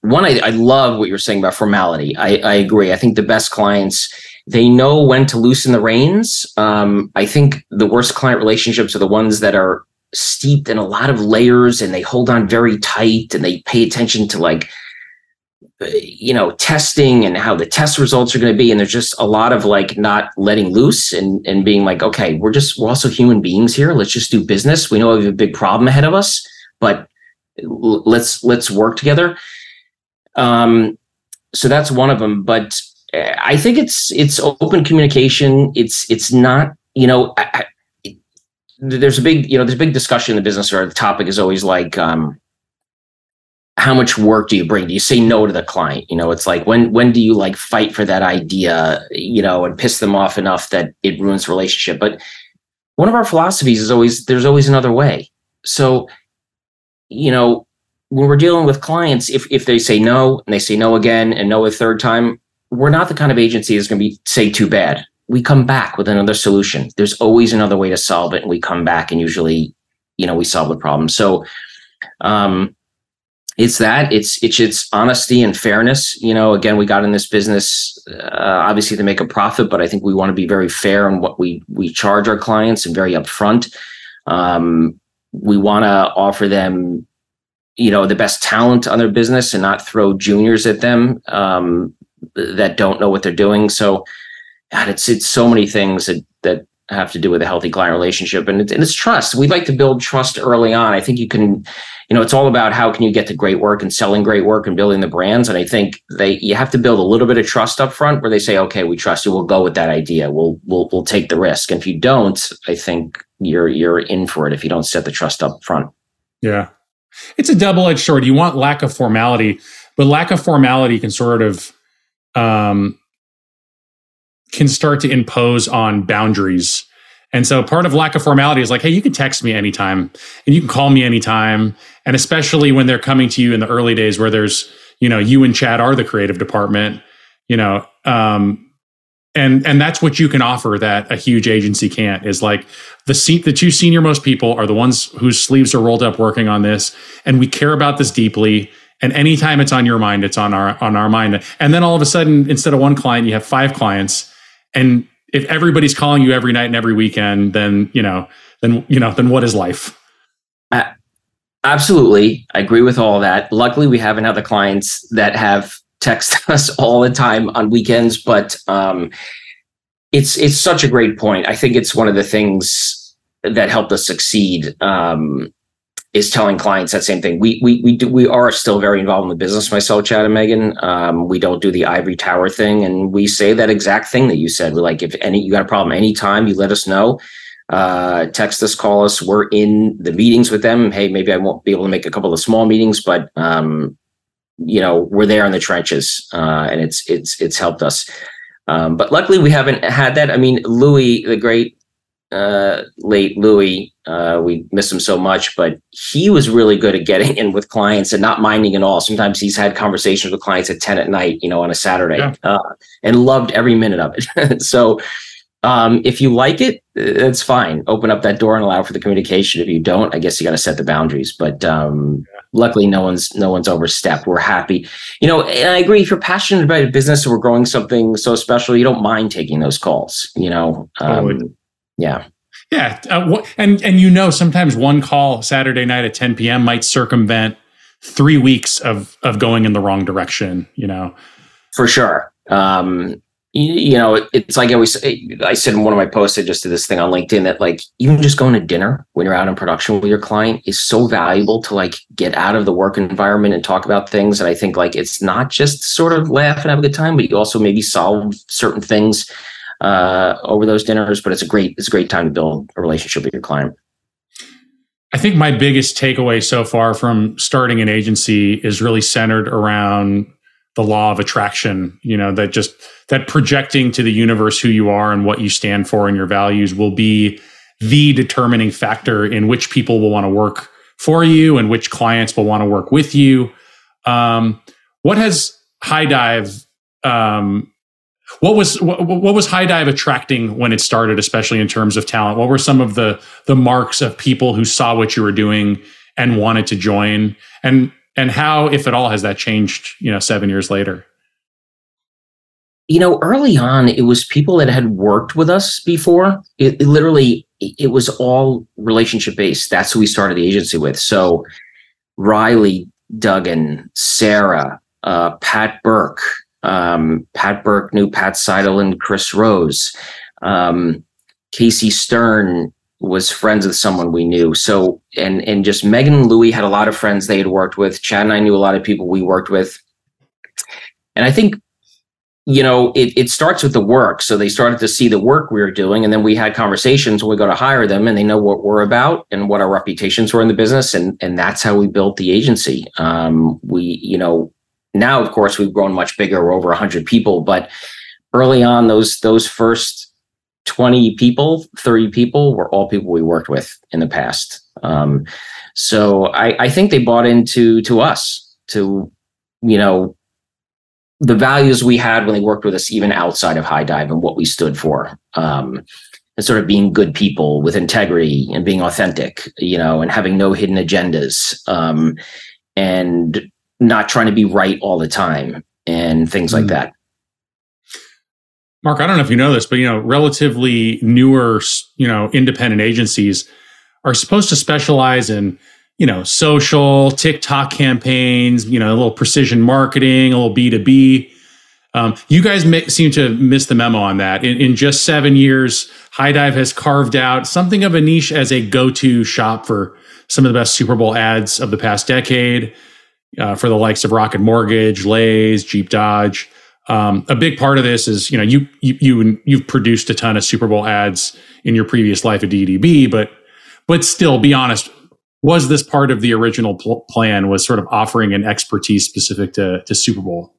one. I, I, love what you're saying about formality. I, I agree. I think the best clients they know when to loosen the reins. Um, I think the worst client relationships are the ones that are steeped in a lot of layers and they hold on very tight and they pay attention to like you know testing and how the test results are going to be. And there's just a lot of like not letting loose and and being like okay we're just we're also human beings here. Let's just do business. We know we have a big problem ahead of us but let's let's work together. Um so that's one of them but I think it's it's open communication. It's it's not you know I, I, there's a big you know there's a big discussion in the business or the topic is always like um, how much work do you bring? Do you say no to the client? You know, it's like when when do you like fight for that idea? You know, and piss them off enough that it ruins relationship. But one of our philosophies is always there's always another way. So you know when we're dealing with clients, if if they say no and they say no again and no a third time, we're not the kind of agency that's going to be say too bad. We come back with another solution. There's always another way to solve it, and we come back and usually, you know, we solve the problem. So, um, it's that it's it's it's honesty and fairness. You know, again, we got in this business uh, obviously to make a profit, but I think we want to be very fair in what we we charge our clients and very upfront. Um, we want to offer them you know the best talent on their business and not throw juniors at them um, that don't know what they're doing. So, God, it's it's so many things that that have to do with a healthy client relationship, and it's, and it's trust. We like to build trust early on. I think you can, you know, it's all about how can you get to great work and selling great work and building the brands. And I think they you have to build a little bit of trust up front, where they say, okay, we trust you. We'll go with that idea. We'll we'll we'll take the risk. And if you don't, I think you're you're in for it if you don't set the trust up front. Yeah, it's a double edged sword. You want lack of formality, but lack of formality can sort of um, can start to impose on boundaries. And so part of lack of formality is like, hey, you can text me anytime and you can call me anytime. And especially when they're coming to you in the early days where there's, you know, you and Chad are the creative department, you know, um, and and that's what you can offer that a huge agency can't is like the seat the two senior most people are the ones whose sleeves are rolled up working on this and we care about this deeply and anytime it's on your mind, it's on our on our mind. And then all of a sudden, instead of one client, you have five clients. And if everybody's calling you every night and every weekend, then you know, then you know, then what is life? Uh, absolutely, I agree with all that. Luckily, we haven't had the clients that have text us all the time on weekends, but um, it's it's such a great point. I think it's one of the things that helped us succeed. Um, is telling clients that same thing. We we we do we are still very involved in the business. Myself, Chad, and Megan. Um, we don't do the ivory tower thing, and we say that exact thing that you said. We're like, if any you got a problem anytime, you let us know. Uh, text us, call us. We're in the meetings with them. Hey, maybe I won't be able to make a couple of small meetings, but um, you know, we're there in the trenches, uh, and it's it's it's helped us. Um, but luckily, we haven't had that. I mean, Louis, the great uh, late Louis, uh, we miss him so much, but he was really good at getting in with clients and not minding at all. Sometimes he's had conversations with clients at 10 at night, you know, on a Saturday yeah. uh, and loved every minute of it. so um, if you like it, it's fine. Open up that door and allow for the communication. If you don't, I guess you got to set the boundaries. But um, yeah. luckily, no one's no one's overstepped. We're happy. You know, and I agree. If you're passionate about a business or we're growing something so special, you don't mind taking those calls. You know, um, yeah. Yeah, uh, and and you know sometimes one call Saturday night at 10 p.m. might circumvent three weeks of of going in the wrong direction. You know, for sure. Um, you, you know, it's like I always I said in one of my posts, I just did this thing on LinkedIn that like even just going to dinner when you're out in production with your client is so valuable to like get out of the work environment and talk about things. And I think like it's not just sort of laugh and have a good time, but you also maybe solve certain things uh, over those dinners. But it's a great it's a great time to build a relationship with your client. I think my biggest takeaway so far from starting an agency is really centered around the law of attraction. You know that just that projecting to the universe who you are and what you stand for and your values will be the determining factor in which people will want to work for you and which clients will want to work with you. Um, what has Highdive um, what was what, what, was Highdive attracting when it started especially in terms of talent? What were some of the the marks of people who saw what you were doing and wanted to join? And and how if at all has that changed you know 7 years later? You know early on it was people that had worked with us before. It, it literally it was all relationship based that's who we started the agency with. So riley duggan sarah uh, pat burke um, Pat Burke knew Pat Seidel and Chris Rose. Um, Casey Stern was friends with someone we knew. So and and just Megan and Louis had a lot of friends they had worked with. Chad and I knew a lot of people we worked with. And I think you know it, it starts with the work so they started to see the work we were doing and then we had conversations when we go to hire them and they know what we're about and what our reputations were in the business and and that's how we built the agency um, we you know now, of course, we've grown much bigger. We're over 100 people, but early on, those those first 20 people, 30 people were all people we worked with in the past. Um, so I, I think they bought into to us to, you know, the values we had when they worked with us, even outside of Highdive and what we stood for. Um, and sort of being good people with integrity and being authentic, you know, and having no hidden agendas. Um, and not trying to be right all the time and things like hmm. that. Mark, I don't know if you know this, but you know, relatively newer, you know, independent agencies are supposed to specialize in, you know, social, TikTok campaigns, you know, a little precision marketing, a little B two B. Um, you guys may, seem to miss the memo on that. In, in just seven years, Highdive has carved out something of a niche as a go to shop for some of the best Super Bowl ads of the past decade uh, for the likes of Rocket Mortgage, Lay's, Jeep Dodge. Um, a big part of this is you know you you you you've produced a ton of Super Bowl ads in your previous life at DDB, but but still, be honest. Was this part of the original pl- plan? Was sort of offering an expertise specific to to Super Bowl?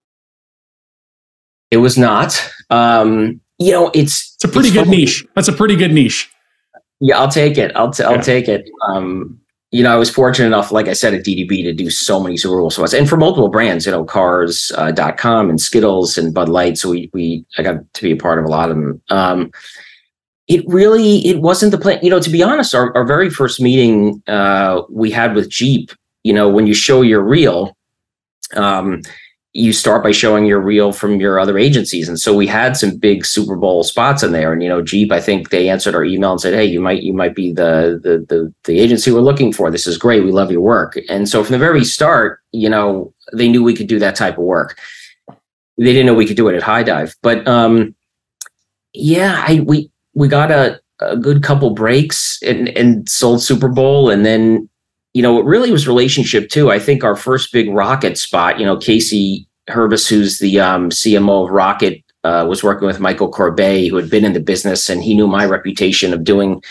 It was not. Um, you know, it's it's a pretty it's good niche. That's a pretty good niche. Yeah, I'll take it. I'll t- I'll yeah. take it. Um, you know, I was fortunate enough, like I said, at DDB to do so many Super Bowl spots and for multiple brands, you know, cars.com uh, and Skittles and Bud Light. So we, we, I got to be a part of a lot of them. Um, it really, it wasn't the plan, you know, to be honest, our, our very first meeting uh, we had with Jeep, you know, when you show your reel, um, you start by showing your reel from your other agencies. And so we had some big Super Bowl spots in there. And you know, Jeep, I think they answered our email and said, Hey, you might you might be the the the, the agency we're looking for. This is great. We love your work. And so from the very start, you know, they knew we could do that type of work. they didn't know we could do it at Highdive. But um, yeah, I we we got a, a good couple breaks and and sold Super Bowl, and then you know it really was relationship too. I think our first big rocket spot, you know, Casey Hurbis, who's the um, CMO of Rocket, uh, was working with Michael Corbet, who had been in the business, and he knew my reputation of doing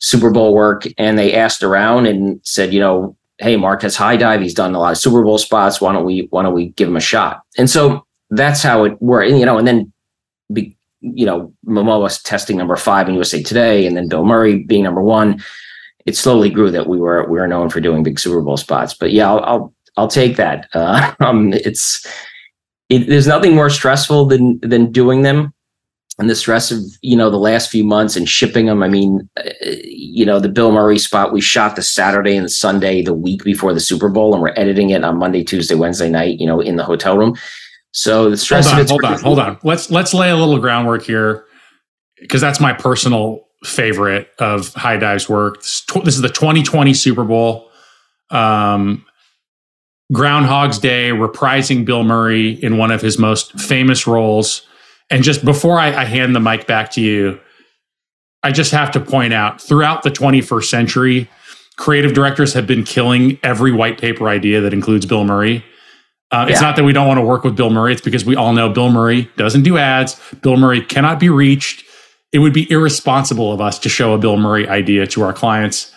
Super Bowl work. And they asked around and said, you know, hey, Mark has Highdive. He's done a lot of Super Bowl spots. Why don't we why don't we give him a shot? And so that's how it worked. And, you know, and then be, you know, Momoa was testing number five in USA Today, and then Bill Murray being number one. It slowly grew that we were we were known for doing big Super Bowl spots. But yeah, I'll I'll, I'll take that. Uh, um, it's it, there's nothing more stressful than than doing them and the stress of you know the last few months and shipping them i mean uh, you know the bill murray spot we shot the saturday and the sunday the week before the super bowl and we're editing it on monday tuesday wednesday night you know in the hotel room so the stress hold on hold on hold on let's let's lay a little groundwork here because that's my personal favorite of Highdive's work this, this is the 2020 super bowl um Groundhog's Day, reprising Bill Murray in one of his most famous roles. And just before I, I, hand the mic back to you, I just have to point out throughout the 21st century, creative directors have been killing every white paper idea that includes Bill Murray. Uh, yeah. It's not that we don't want to work with Bill Murray, it's because we all know Bill Murray doesn't do ads. Bill Murray cannot be reached. It would be irresponsible of us to show a Bill Murray idea to our clients.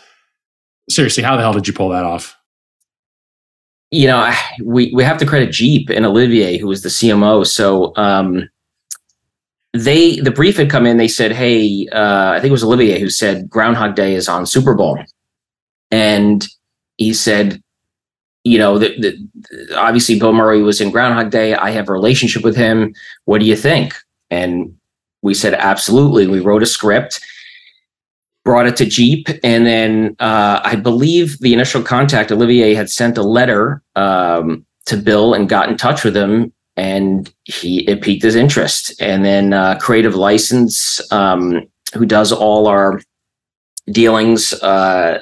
Seriously, how the hell did you pull that off? you know, we we have to credit Jeep and Olivier, who was the CMO. So um, they the brief had come in. They said, "Hey, uh, I think it was Olivier who said Groundhog Day is on Super Bowl," and he said, "You know, the, the, obviously Bill Murray was in Groundhog Day. I have a relationship with him. What do you think?" And we said, "Absolutely." We wrote a script brought it to Jeep, and then uh, I believe the initial contact Olivier had sent a letter um, to Bill and got in touch with him, and he it piqued his interest. And then uh, Creative License, um, who does all our dealings, uh,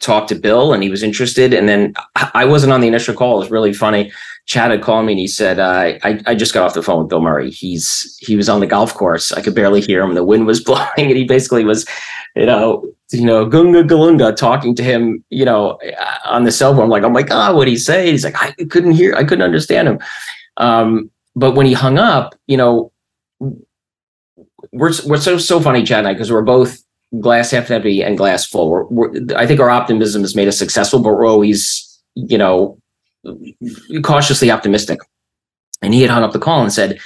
talked to Bill, and he was interested. And then I wasn't on the initial call. It was really funny. Chad had called me and he said, uh, I, I just got off the phone with Bill Murray. He's he was on the golf course. I could barely hear him. The wind was blowing, and he basically was, you know, you know, Gunga Galunga talking to him, you know, on the cell phone. I'm like, oh my God, what he say? He's like, I couldn't hear, I couldn't understand him. Um, but when he hung up, you know, we're we're so so funny, Chad and I, because we're both glass half empty and glass full. We're, we're, I think our optimism has made us successful, but we're always, you know, cautiously optimistic. And he had hung up the call and said,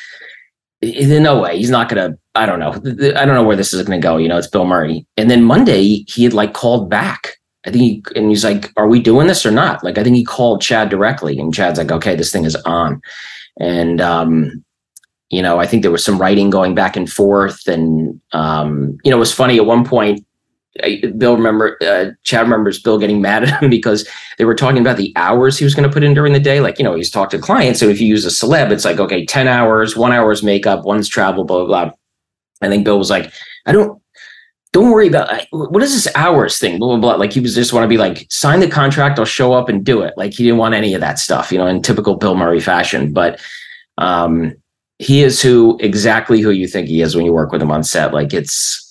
no way, he's not going to, I don't know. I don't know where this is going to go. You know, it's Bill Murray. And then Monday he had like called back. I think he, and he's like, are we doing this or not? Like, I think he called Chad directly and Chad's like, okay, this thing is on. And, um, you know, I think there was some writing going back and forth. And, um, you know, it was funny at one point, Bill remember uh, Chad remembers Bill getting mad at him because they were talking about the hours he was going to put in during the day. Like you know, he's talked to clients. So if you use a celeb, it's like okay, ten hours, one hour's makeup, one's travel, blah blah blah. I think Bill was like, I don't. Don't worry about what is this hours thing, blah blah blah. Like he was just want to be like, sign the contract, I'll show up and do it. Like he didn't want any of that stuff, you know, in typical Bill Murray fashion. But um, he is who exactly who you think he is when you work with him on set. Like it's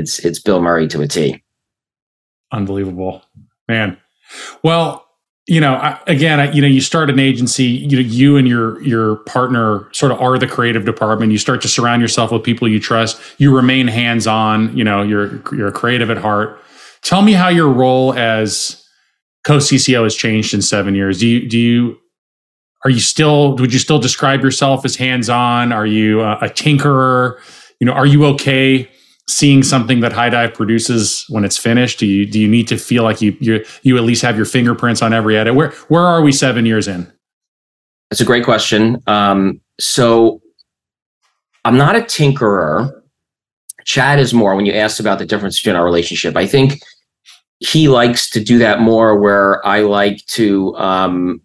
it's it's Bill Murray to a T. Unbelievable, man. Well, you know, I, again, I, you know, you start an agency. You you and your your partner sort of are the creative department. You start to surround yourself with people you trust. You remain hands on. You know, you're you're creative at heart. Tell me how your role as co CCO has changed in seven years. Do you do you are you still would you still describe yourself as hands on? Are you a, a tinkerer? You know, are you okay seeing something that Highdive produces when it's finished? Do you do you need to feel like you you you at least have your fingerprints on every edit? Where where are we seven years in? That's a great question. Um, so I'm not a tinkerer. Chad is more when you asked about the difference between our relationship. I think he likes to do that more where I like to um,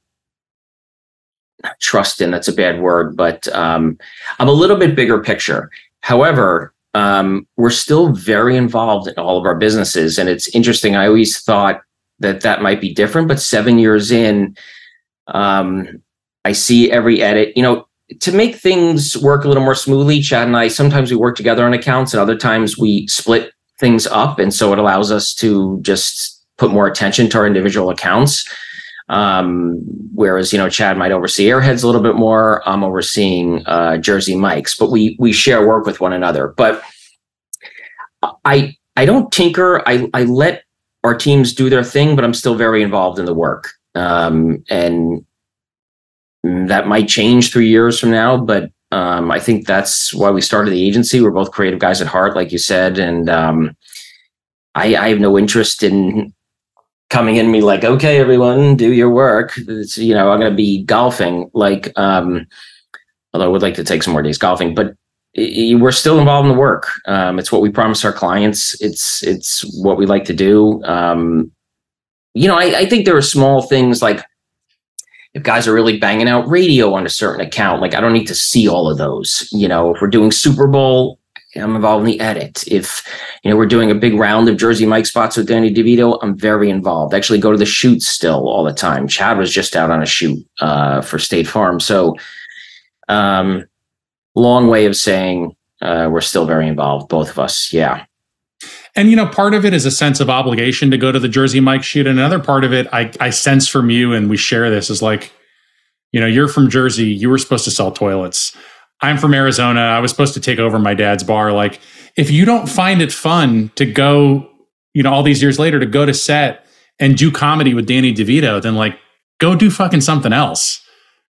trust in that's a bad word, but um, I'm a little bit bigger picture. However, um, we're still very involved in all of our businesses. And it's interesting. I always thought that that might be different, but seven years in, um, I see every edit. You know, to make things work a little more smoothly, Chad and I sometimes we work together on accounts, and other times we split things up, and so it allows us to just put more attention to our individual accounts. Um, whereas you know Chad might oversee Airheads a little bit more. I'm overseeing uh, Jersey Mike's, but we we share work with one another. But I I don't tinker. I I let our teams do their thing, but I'm still very involved in the work. Um, and that might change three years from now, but um, I think that's why we started the agency. We're both creative guys at heart, like you said, and um, I, I, have no interest in coming in be like, okay, everyone, do your work. It's, you know, I'm going to be golfing. Like, um, although I would like to take some more days golfing, but we're still involved in the work. Um, it's what we promise our clients. It's it's what we like to do. Um, you know, I, I, think there are small things like if guys are really banging out radio on a certain account, like I don't need to see all of those. You know, if we're doing Super Bowl, I'm involved in the edit. If you know we're doing a big round of Jersey Mike spots with Danny DeVito, I'm very involved. I actually go to the shoots still all the time. Chad was just out on a shoot uh, for State Farm, so um, long way of saying uh, we're still very involved, both of us. Yeah. And you know, part of it is a sense of obligation to go to the Jersey Mike shoot. And another part of it, I, I sense from you, and we share this, is like, you know, you're from Jersey. You were supposed to sell toilets. I'm from Arizona. I was supposed to take over my dad's bar. Like, if you don't find it fun to go, you know, all these years later to go to set and do comedy with Danny DeVito, then like go do fucking something else.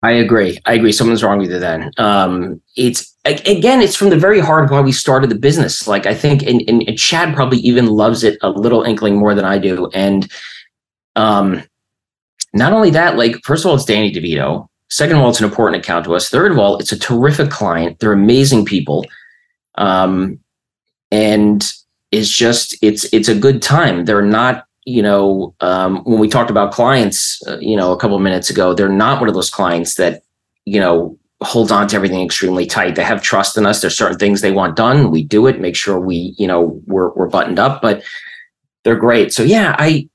I agree. I agree. Something's wrong with you then. Um, it's again, it's from the very heart of why we started the business. Like I think, and, and Chad probably even loves it a little inkling more than I do. And um, not only that, like first of all, it's Danny DeVito. Second of all, it's an important account to us. Third of all, it's a terrific client. They're amazing people, um, and it's just it's it's a good time. They're not you know, um, when we talked about clients, uh, you know, a couple of minutes ago, they're not one of those clients that, you know, holds on to everything extremely tight. They have trust in us. There's certain things they want done. We do it, make sure we, you know, we're, we're buttoned up, but they're great. So yeah, I,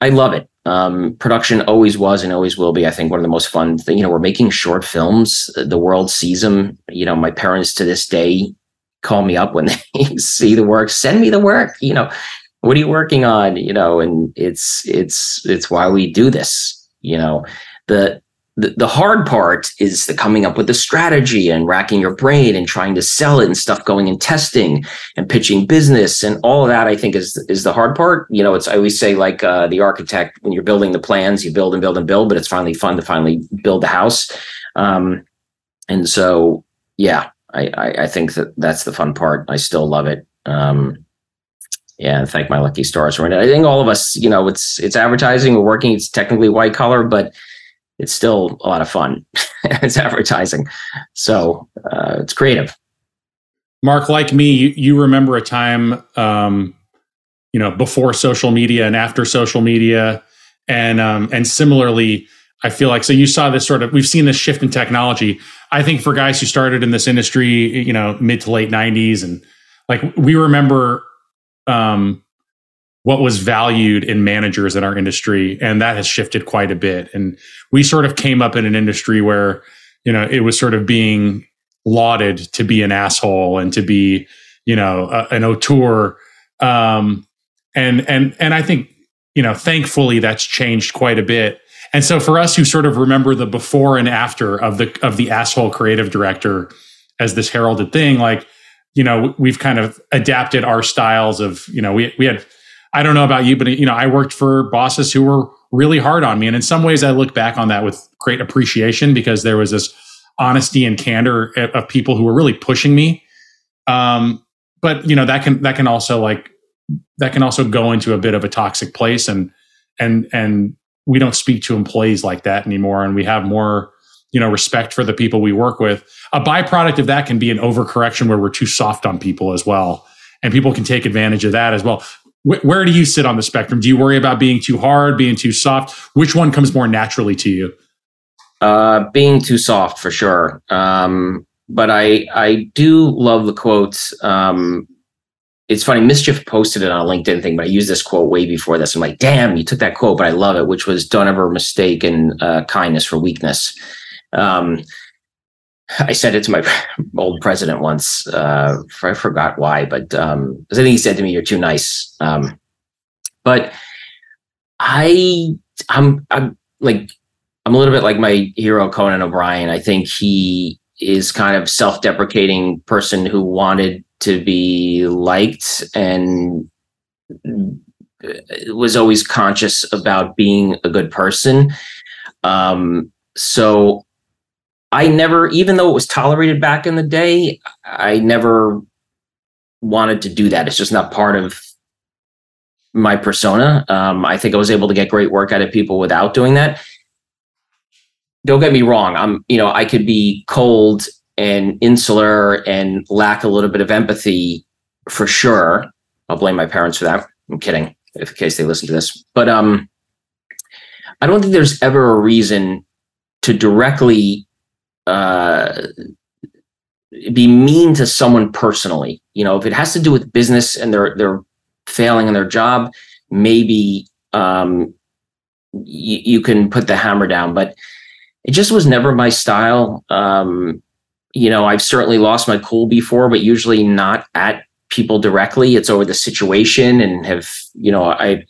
I love it. Um, production always was and always will be, I think, one of the most fun thing. You know, we're making short films. The world sees them. You know, my parents to this day call me up when they see the work. Send me the work. You know, what are you working on you know and it's it's it's why we do this you know the the, the hard part is the coming up with the strategy and racking your brain and trying to sell it and stuff going and testing and pitching business and all of that i think is is the hard part you know it's i always say like uh, the architect when you're building the plans you build and build and build but it's finally fun to finally build the house um, and so yeah I, I, I think that that's the fun part i still love it um, yeah, and thank my lucky stars for it. I think all of us, you know, it's it's advertising. We're working. It's technically white collar, but it's still a lot of fun. it's advertising, so uh, it's creative. Mark, like me, you, you remember a time, um, you know, before social media and after social media, and um, and similarly, I feel like so you saw this sort of we've seen this shift in technology. I think for guys who started in this industry, you know, mid to late '90s, and like we remember um, what was valued in managers in our industry, and that has shifted quite a bit. And we sort of came up in an industry where you know it was sort of being lauded to be an asshole and to be you know a, an auteur. Um, and and and I think you know thankfully that's changed quite a bit. And so for us who sort of remember the before and after of the of the asshole creative director as this heralded thing, like you know, we've kind of adapted our styles of, you know, we we had I don't know about you, but you know, I worked for bosses who were really hard on me. And in some ways I look back on that with great appreciation because there was this honesty and candor of people who were really pushing me. Um, but you know, that can that can also like that can also go into a bit of a toxic place and and and we don't speak to employees like that anymore and we have more you know respect for the people we work with a byproduct of that can be an overcorrection where we're too soft on people as well and people can take advantage of that as well Wh- where do you sit on the spectrum? Do you worry about being too hard being too soft? Which one comes more naturally to you? Uh, being too soft for sure. Um, but i i do love the quotes. Um, it's funny mischief posted it on a linkedin thing but i used this quote way before this. I'm like damn you took that quote but i love it which was don't ever mistake in uh, kindness for weakness. Um, I said it to my old president once. Uh, I forgot why, but um, I think he said to me, "You're too nice." Um, but I, I'm, I'm like, I'm a little bit like my hero Conan O'Brien. I think he is kind of self-deprecating person who wanted to be liked and was always conscious about being a good person. Um, so I never, even though it was tolerated back in the day, I never wanted to do that. It's just not part of my persona. Um, I think I was able to get great work out of people without doing that. Don't get me wrong. I'm, you know, I could be cold and insular and lack a little bit of empathy for sure. I'll blame my parents for that. I'm kidding, if in case they listen to this. But um, I don't think there's ever a reason to directly uh, be mean to someone personally. You know, if it has to do with business and they're they're failing in their job, maybe um, y- you can put the hammer down. But it just was never my style. Um, you know, I've certainly lost my cool before, but usually not at people directly. It's over the situation, and have you know, I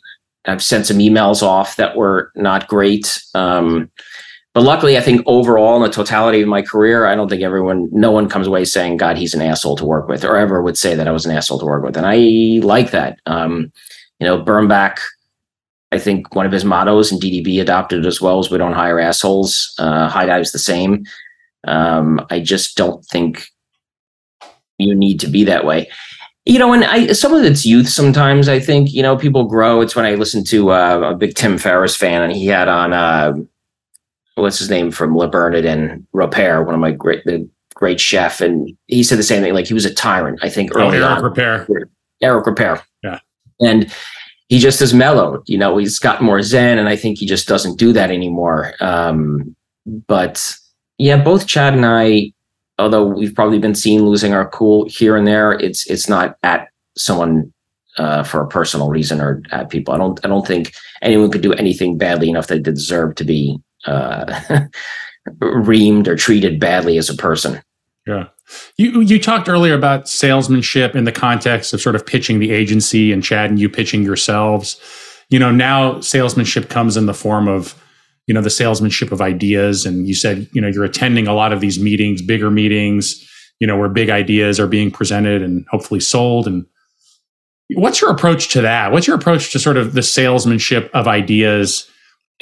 I've sent some emails off that were not great. Um, but luckily, I think overall, in the totality of my career, I don't think everyone, no one comes away saying, God, he's an asshole to work with, or ever would say that I was an asshole to work with. And I like that. Um, you know, Bernbach, I think one of his mottos, and DDB adopted as well, is we don't hire assholes. Uh, Highdive's the same. Um, I just don't think you need to be that way. You know, and I some of it's youth. Sometimes I think you know people grow. It's when I listened to uh, a big Tim Ferriss fan, and he had on uh, what's his name from Le Bernard and Ripert, one of my great the great chef, and he said the same thing. Like he was a tyrant. I think early oh, Eric on. Ripert. Eric Ripert. Yeah. And he just has mellowed. You know, he's got more zen, and I think he just doesn't do that anymore. Um, but yeah, both Chad and I, although we've probably been seen losing our cool here and there, it's it's not at someone uh, for a personal reason or at people. I don't I don't think anyone could do anything badly enough that they deserve to be uh, reamed or treated badly as a person. Yeah. You you talked earlier about salesmanship in the context of sort of pitching the agency and Chad and you pitching yourselves. You know, now salesmanship comes in the form of, you know, the salesmanship of ideas. And you said, you know, you're attending a lot of these meetings, bigger meetings, you know, where big ideas are being presented and hopefully sold. And what's your approach to that? What's your approach to sort of the salesmanship of ideas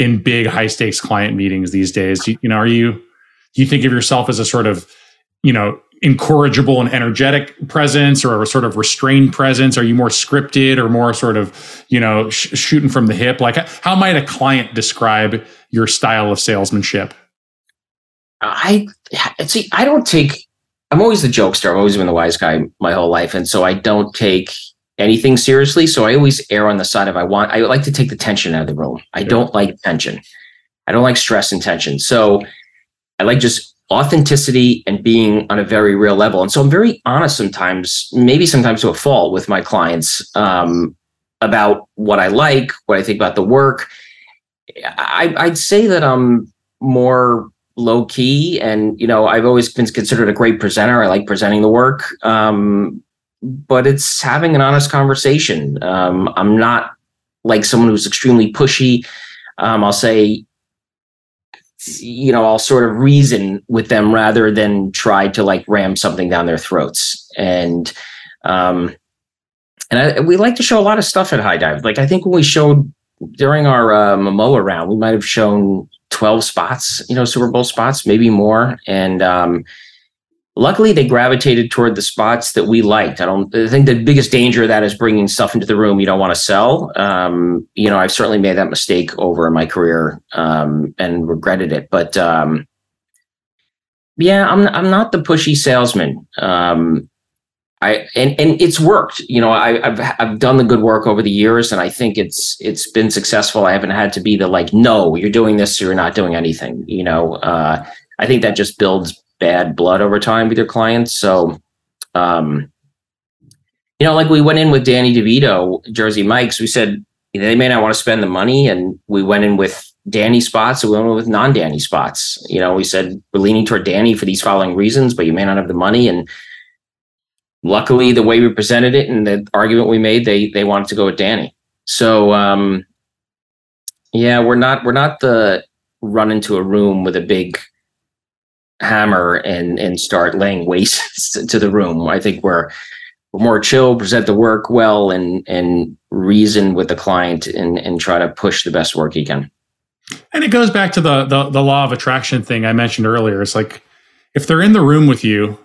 in big high stakes client meetings these days? You, you know, are you do you think of yourself as a sort of, you know, incorrigible and energetic presence or a sort of restrained presence? Are you more scripted or more sort of, you know, sh- shooting from the hip? Like, how might a client describe your style of salesmanship? I see. I don't take. I'm always the jokester. I've always been the wise guy my whole life, and so I don't take anything seriously. So I always err on the side of I want. I like to take the tension out of the room. I don't like tension. I don't like stress and tension. So I like just authenticity and being on a very real level. And so I'm very honest sometimes, maybe sometimes to a fault with my clients um, about what I like, what I think about the work. I, I'd say that I'm more low key and you know i've always been considered a great presenter i like presenting the work um, but it's having an honest conversation. Um, i'm not like someone who's extremely pushy. Um, i'll say you know i'll sort of reason with them rather than try to like ram something down their throats. And um and I, we like to show a lot of stuff at Highdive. Like i think when we showed during our uh, momoa round we might have shown 12 spots you know super bowl spots maybe more. And um luckily they gravitated toward the spots that we liked i don't i think the biggest danger of that is bringing stuff into the room you don't want to sell um, you know i've certainly made that mistake over in my career um, and regretted it but um, yeah i'm i'm not the pushy salesman um, I and and it's worked. You know, I, have I've done the good work over the years, and I think it's it's been successful. I haven't had to be the like, no, you're doing this, or you're not doing anything. You know, uh, I think that just builds bad blood over time with your clients. So, um, you know, like we went in with Danny DeVito, Jersey Mike's. We said they may not want to spend the money, and we went in with Danny spots, and we went with non-Danny spots. You know, we said we're leaning toward Danny for these following reasons, but you may not have the money. And luckily, the way we presented it and the argument we made, they they wanted to go with Danny. So um, yeah, we're not we're not the run into a room with a big hammer and and start laying waste to the room. I think we're more chill, present the work well, and and reason with the client and and try to push the best work he can. And it goes back to the, the the law of attraction thing I mentioned earlier. It's like if they're in the room with you,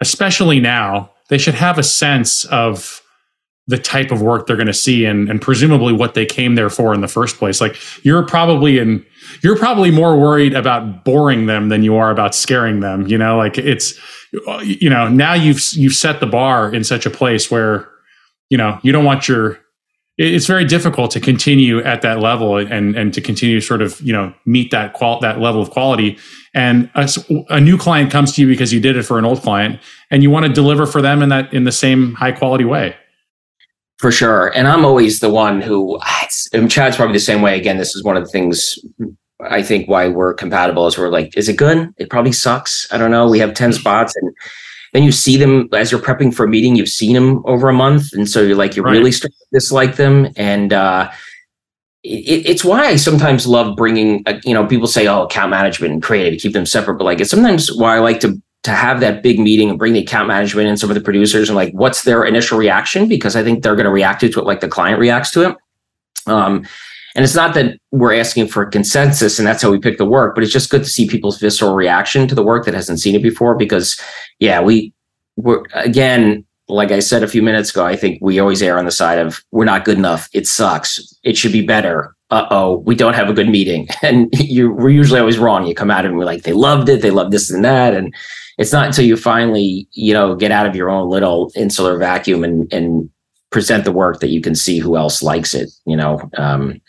especially now, they should have a sense of the type of work they're going to see and, and presumably what they came there for in the first place. Like you're probably in, you're probably more worried about boring them than you are about scaring them. You know, like it's, you know, now you've you've set the bar in such a place where, you know, you don't want your. It's very difficult to continue at that level and and to continue sort of you know meet that qual that level of quality. And a, a new client comes to you because you did it for an old client, and you want to deliver for them in that in the same high quality way for sure. And I'm always the one who, and Chad's probably the same way. Again, this is one of the things I think why we're compatible is we're like, is it good? It probably sucks. I don't know. We have 10 spots and then you see them as you're prepping for a meeting, you've seen them over a month. And so you're like, you right. really start to dislike them. And, uh, it, it's why I sometimes love bringing, uh, you know, people say, oh, account management and creative, keep them separate. But like, it's sometimes why I like to to have that big meeting and bring the account management and some of the producers and like what's their initial reaction because I think they're going to react to it like the client reacts to it. Um, and it's not that we're asking for consensus and that's how we pick the work, but it's just good to see people's visceral reaction to the work that hasn't seen it before. Because yeah, we we're again, like I said a few minutes ago, I think we always err on the side of we're not good enough. It sucks. It should be better. Uh oh, we don't have a good meeting. And you we're usually always wrong. You come out and we're like, they loved it, they loved this and that. And it's not until you finally, you know, get out of your own little insular vacuum and and present the work that you can see who else likes it, you know. Um,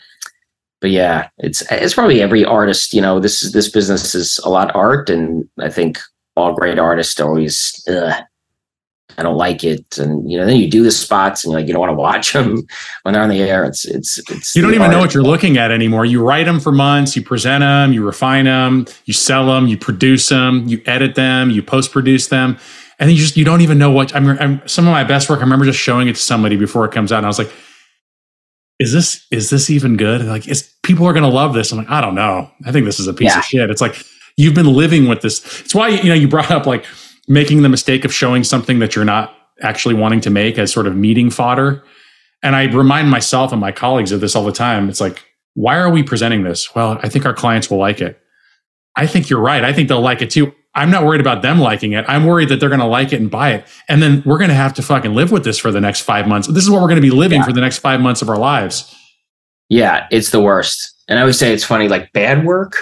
but yeah, it's it's probably every artist. You know, this is this business is a lot art, and I think all great artists always. I don't like it, and you know, then you do the spots, and like you don't want to watch them when they're on the air. It's it's it's. You don't even art. know what you're looking at anymore. You write them for months, you present them, you refine them, you sell them, you produce them, you edit them, you post produce them, and then you just you don't even know what. I'm, I'm some of my best work. I remember just showing it to somebody before it comes out, and I was like, is this is this even good? Like, is people are going to love this? I'm like, I don't know. I think this is a piece yeah. of shit. It's like you've been living with this. It's why you know you brought up like making the mistake of showing something that you're not actually wanting to make as sort of meeting fodder. And I remind myself and my colleagues of this all the time. It's like, why are we presenting this? Well, I think our clients will like it. I think you're right. I think they'll like it too. I'm not worried about them liking it. I'm worried that they're going to like it and buy it. And then we're going to have to fucking live with this for the next five months. This is what we're going to be living yeah. for the next five months of our lives. Yeah, it's the worst. And I would say it's funny, like bad work,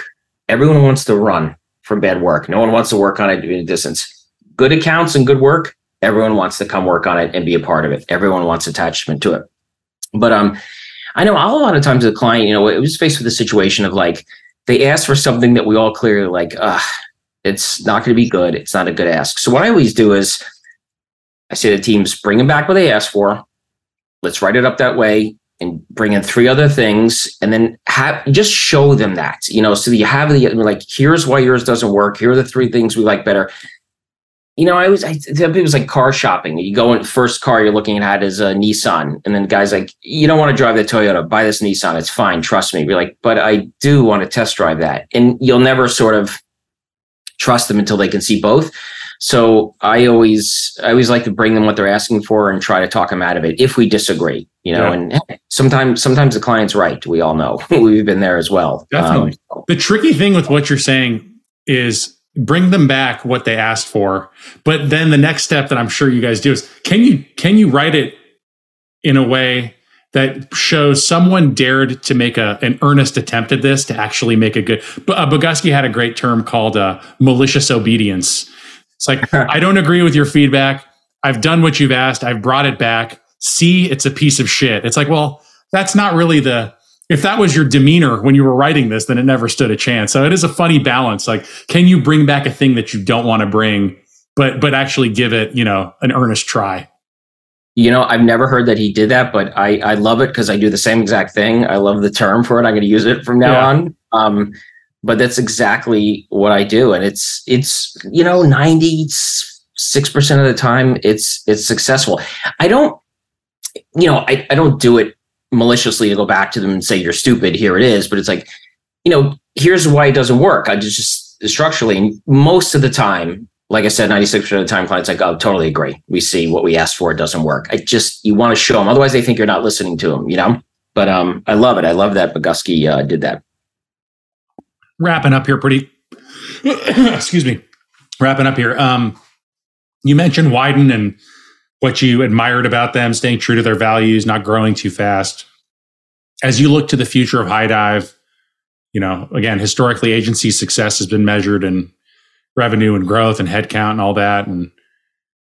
everyone wants to run from bad work. No one wants to work on it in a distance. Good accounts and good work, everyone wants to come work on it and be a part of it. Everyone wants attachment to it. But um, I know a lot of times the client, you know, it was faced with a situation of like, they asked for something that we all clearly like, it's not going to be good. It's not a good ask. So what I always do is I say to teams, bring them back what they asked for. Let's write it up that way and bring in three other things and then have just show them that, you know, so that you have the like, here's why yours doesn't work. Here are the three things we like better. You know, I was, I it was like car shopping. You go in first car you're looking at is a Nissan. And then the guy's like, you don't want to drive the Toyota, buy this Nissan. It's fine. Trust me. You're like, but I do want to test drive that. And you'll never sort of trust them until they can see both. So I always I always like to bring them what they're asking for and try to talk them out of it if we disagree, you know. Yeah. And sometimes sometimes the client's right. We all know we've been there as well. Definitely. Um, the tricky thing with what you're saying is bring them back what they asked for, but then the next step that I'm sure you guys do is can you can you write it in a way that shows someone dared to make a, an earnest attempt at this to actually make a good. Uh, Bogusky had a great term called uh, malicious obedience. It's like, I don't agree with your feedback. I've done what you've asked. I've brought it back. See, it's a piece of shit. It's like, well, that's not really the. If that was your demeanor when you were writing this, then it never stood a chance. So it is a funny balance. Like, can you bring back a thing that you don't want to bring, but but actually give it, you know, an earnest try? You know, I've never heard that he did that, but I, I love it because I do the same exact thing. I love the term for it. I'm going to use it from now yeah. on. Um, but that's exactly what I do, and it's it's you know ninety six percent of the time it's it's successful. I don't, you know, I, I don't do it maliciously to go back to them and say you're stupid. Here it is, but it's like, you know, here's why it doesn't work. I just, just structurally most of the time like I said, 96% of the time clients like, oh, totally agree. We see what we asked for, it doesn't work. I just, you want to show them. Otherwise, they think you're not listening to them, you know? But um, I love it. I love that Bogusky uh, did that. Wrapping up here pretty, excuse me, wrapping up here. Um, you mentioned Wieden and what you admired about them, staying true to their values, not growing too fast. As you look to the future of Highdive, you know, again, historically, agency success has been measured in revenue and growth and headcount and all that. And,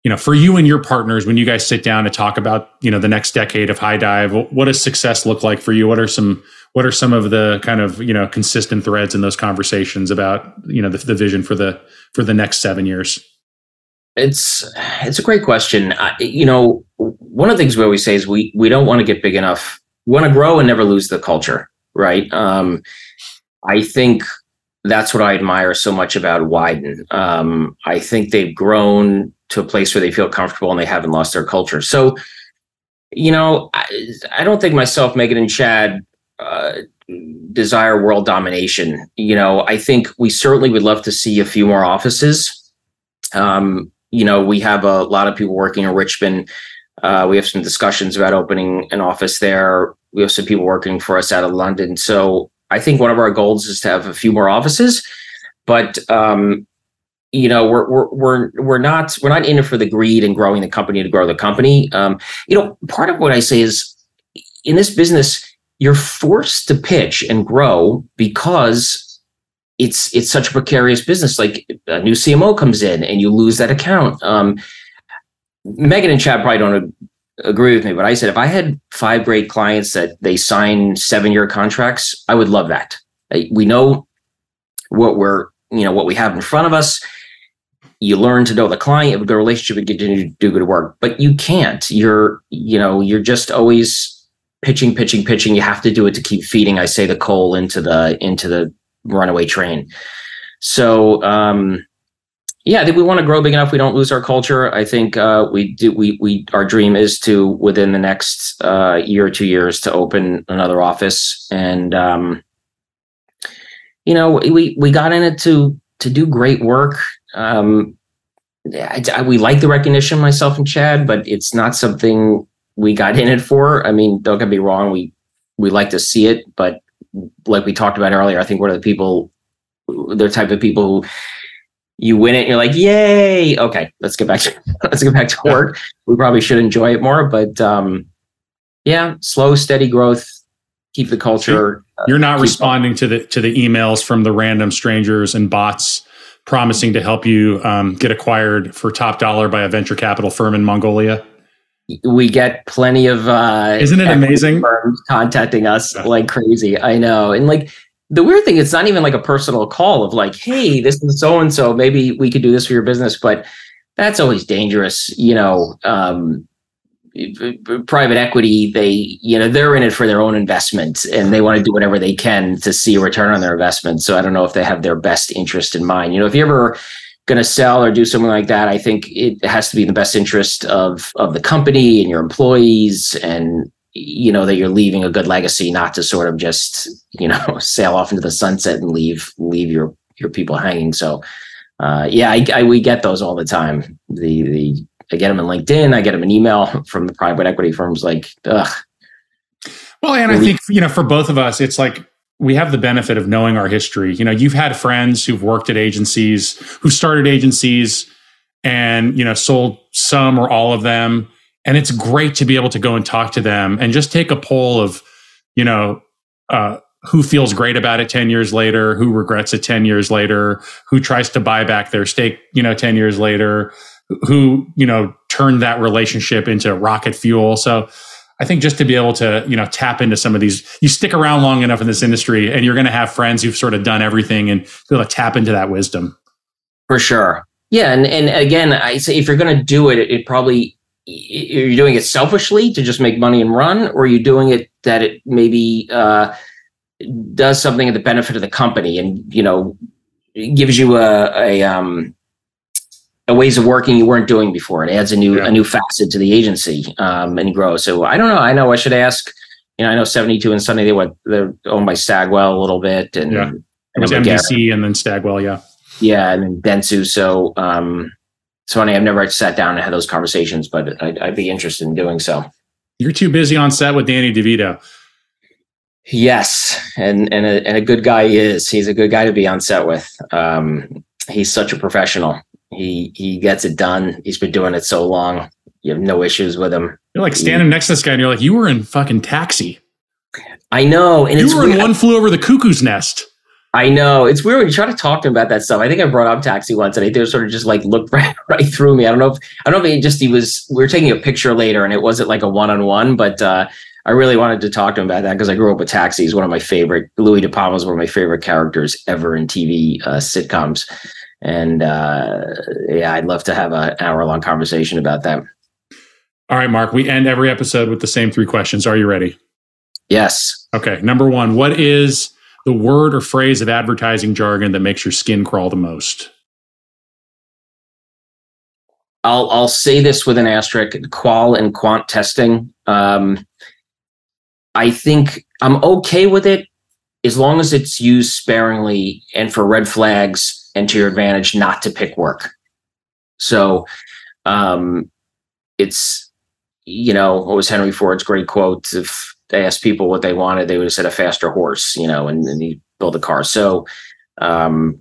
you know, for you and your partners, when you guys sit down to talk about, you know, the next decade of Highdive, what does success look like for you? What are some, what are some of the kind of, you know, consistent threads in those conversations about, you know, the, the vision for the, for the next seven years? It's, it's a great question. I, you know, one of the things we always say is we, we don't want to get big enough, we want to grow and never lose the culture. Right. Um, I think that's what I admire so much about Wieden. Um, I think they've grown to a place where they feel comfortable and they haven't lost their culture. So, you know, I, I don't think myself, Megan, and Chad uh, desire world domination. You know, I think we certainly would love to see a few more offices. Um, you know, we have a lot of people working in Richmond. Uh, we have some discussions about opening an office there. We have some people working for us out of London. So I think one of our goals is to have a few more offices, but um, you know we're we're we're we're not we're not in it for the greed and growing the company to grow the company. Um, you know, part of what I say is in this business you're forced to pitch and grow because it's it's such a precarious business. Like a new CMO comes in and you lose that account. Um, Megan and Chad probably don't agree with me, but I said if I had five great clients that they sign seven year contracts, I would love that. We know what we're, you know, what we have in front of us. You learn to know the client, have a relationship, and continue to do good work. But you can't. You're, you know, you're just always pitching, pitching, pitching. You have to do it to keep feeding, I say, the coal into the into the runaway train. So um, yeah, I think we want to grow big enough. We don't lose our culture. I think uh, we do. We we our dream is to within the next uh, year or two years to open another office, and um, you know we we got in it to to do great work. Um, I, I, we like the recognition, myself and Chad, but it's not something we got in it for. I mean, don't get me wrong. We we like to see it, but like we talked about earlier, I think one of the people, the type of people who you win it you're like yay! Okay let's get back to let's get back to work. We probably should enjoy it more but um yeah slow steady growth keep the culture uh, you're not responding to the to the emails from the random strangers and bots promising to help you um, get acquired for top dollar by a venture capital firm in mongolia we get plenty of uh isn't it amazing? firms contacting us yeah. like crazy. I know. And like the weird thing it's not even like a personal call of like hey this is so and so maybe we could do this for your business. But that's always dangerous you know um, private equity they you know they're in it for their own investment and they want to do whatever they can to see a return on their investment. So i don't know if they have their best interest in mind. You know if you're ever going to sell or do something like that i think it has to be in the best interest of of the company and your employees and you know that you're leaving a good legacy not to sort of just you know sail off into the sunset and leave leave your your people hanging. So uh, yeah I, I, we get those all the time. The the i get them in linkedin i get them in email from the private equity firms like ugh. Well and i think you know for both of us it's like we have the benefit of knowing our history. You know you've had friends who've worked at agencies who started agencies and you know sold some or all of them. And it's great to be able to go and talk to them and just take a poll of you know uh, who feels great about it 10 years later who regrets it 10 years later who tries to buy back their stake you know 10 years later who you know turned that relationship into rocket fuel. So i think just to be able to you know tap into some of these you stick around long enough in this industry and you're going to have friends who've sort of done everything and be able to tap into that wisdom. For sure. Yeah and, and again i say if you're going to do it it probably you're doing it selfishly to just make money and run, or you're you doing it that it maybe uh, does something at the benefit of the company and you know gives you a, a um ways of working you weren't doing before. It adds a new yeah. a new facet to the agency um, and grow. So I don't know. I know I should ask. You know, I know 72andSunny they went they're owned by Stagwell a little bit, and yeah, it was MDC and then Stagwell. Yeah, yeah, and then Dentsu. So um, it's funny. I've never sat down and had those conversations, but I'd, I'd be interested in doing so. You're too busy on set with Danny DeVito. Yes, and and a, and a good guy he is. He's a good guy to be on set with. Um, he's such a professional. He he gets it done. He's been doing it so long. You have no issues with him. You're like standing he, next to this guy, and you're like, you were in fucking Taxi. I know, and you were in One Flew Over the Cuckoo's Nest. I know it's weird when you try to talk to him about that stuff. I think I brought up Taxi once, and he sort of just like looked right, right through me. I don't know if I don't know if he just he was. We were taking a picture later, and it wasn't like a one on one, but uh, I really wanted to talk to him about that because I grew up with Taxi. He's one of my favorite. Louie De Palma is one of my favorite characters ever in TV uh, sitcoms, and uh, yeah, I'd love to have an hour long conversation about that. All right, Mark. We end every episode with the same three questions. Are you ready? Yes. Okay. Number one, what is the word or phrase of advertising jargon that makes your skin crawl the most? I'll I'll say this with an asterisk: qual and quant testing. Um, I think I'm okay with it as long as it's used sparingly and for red flags and to your advantage, not to pick work. So, um, it's you know what was Henry Ford's great quote: "If they asked people what they wanted, they would have said a faster horse, you know, and, and he built a car. So um,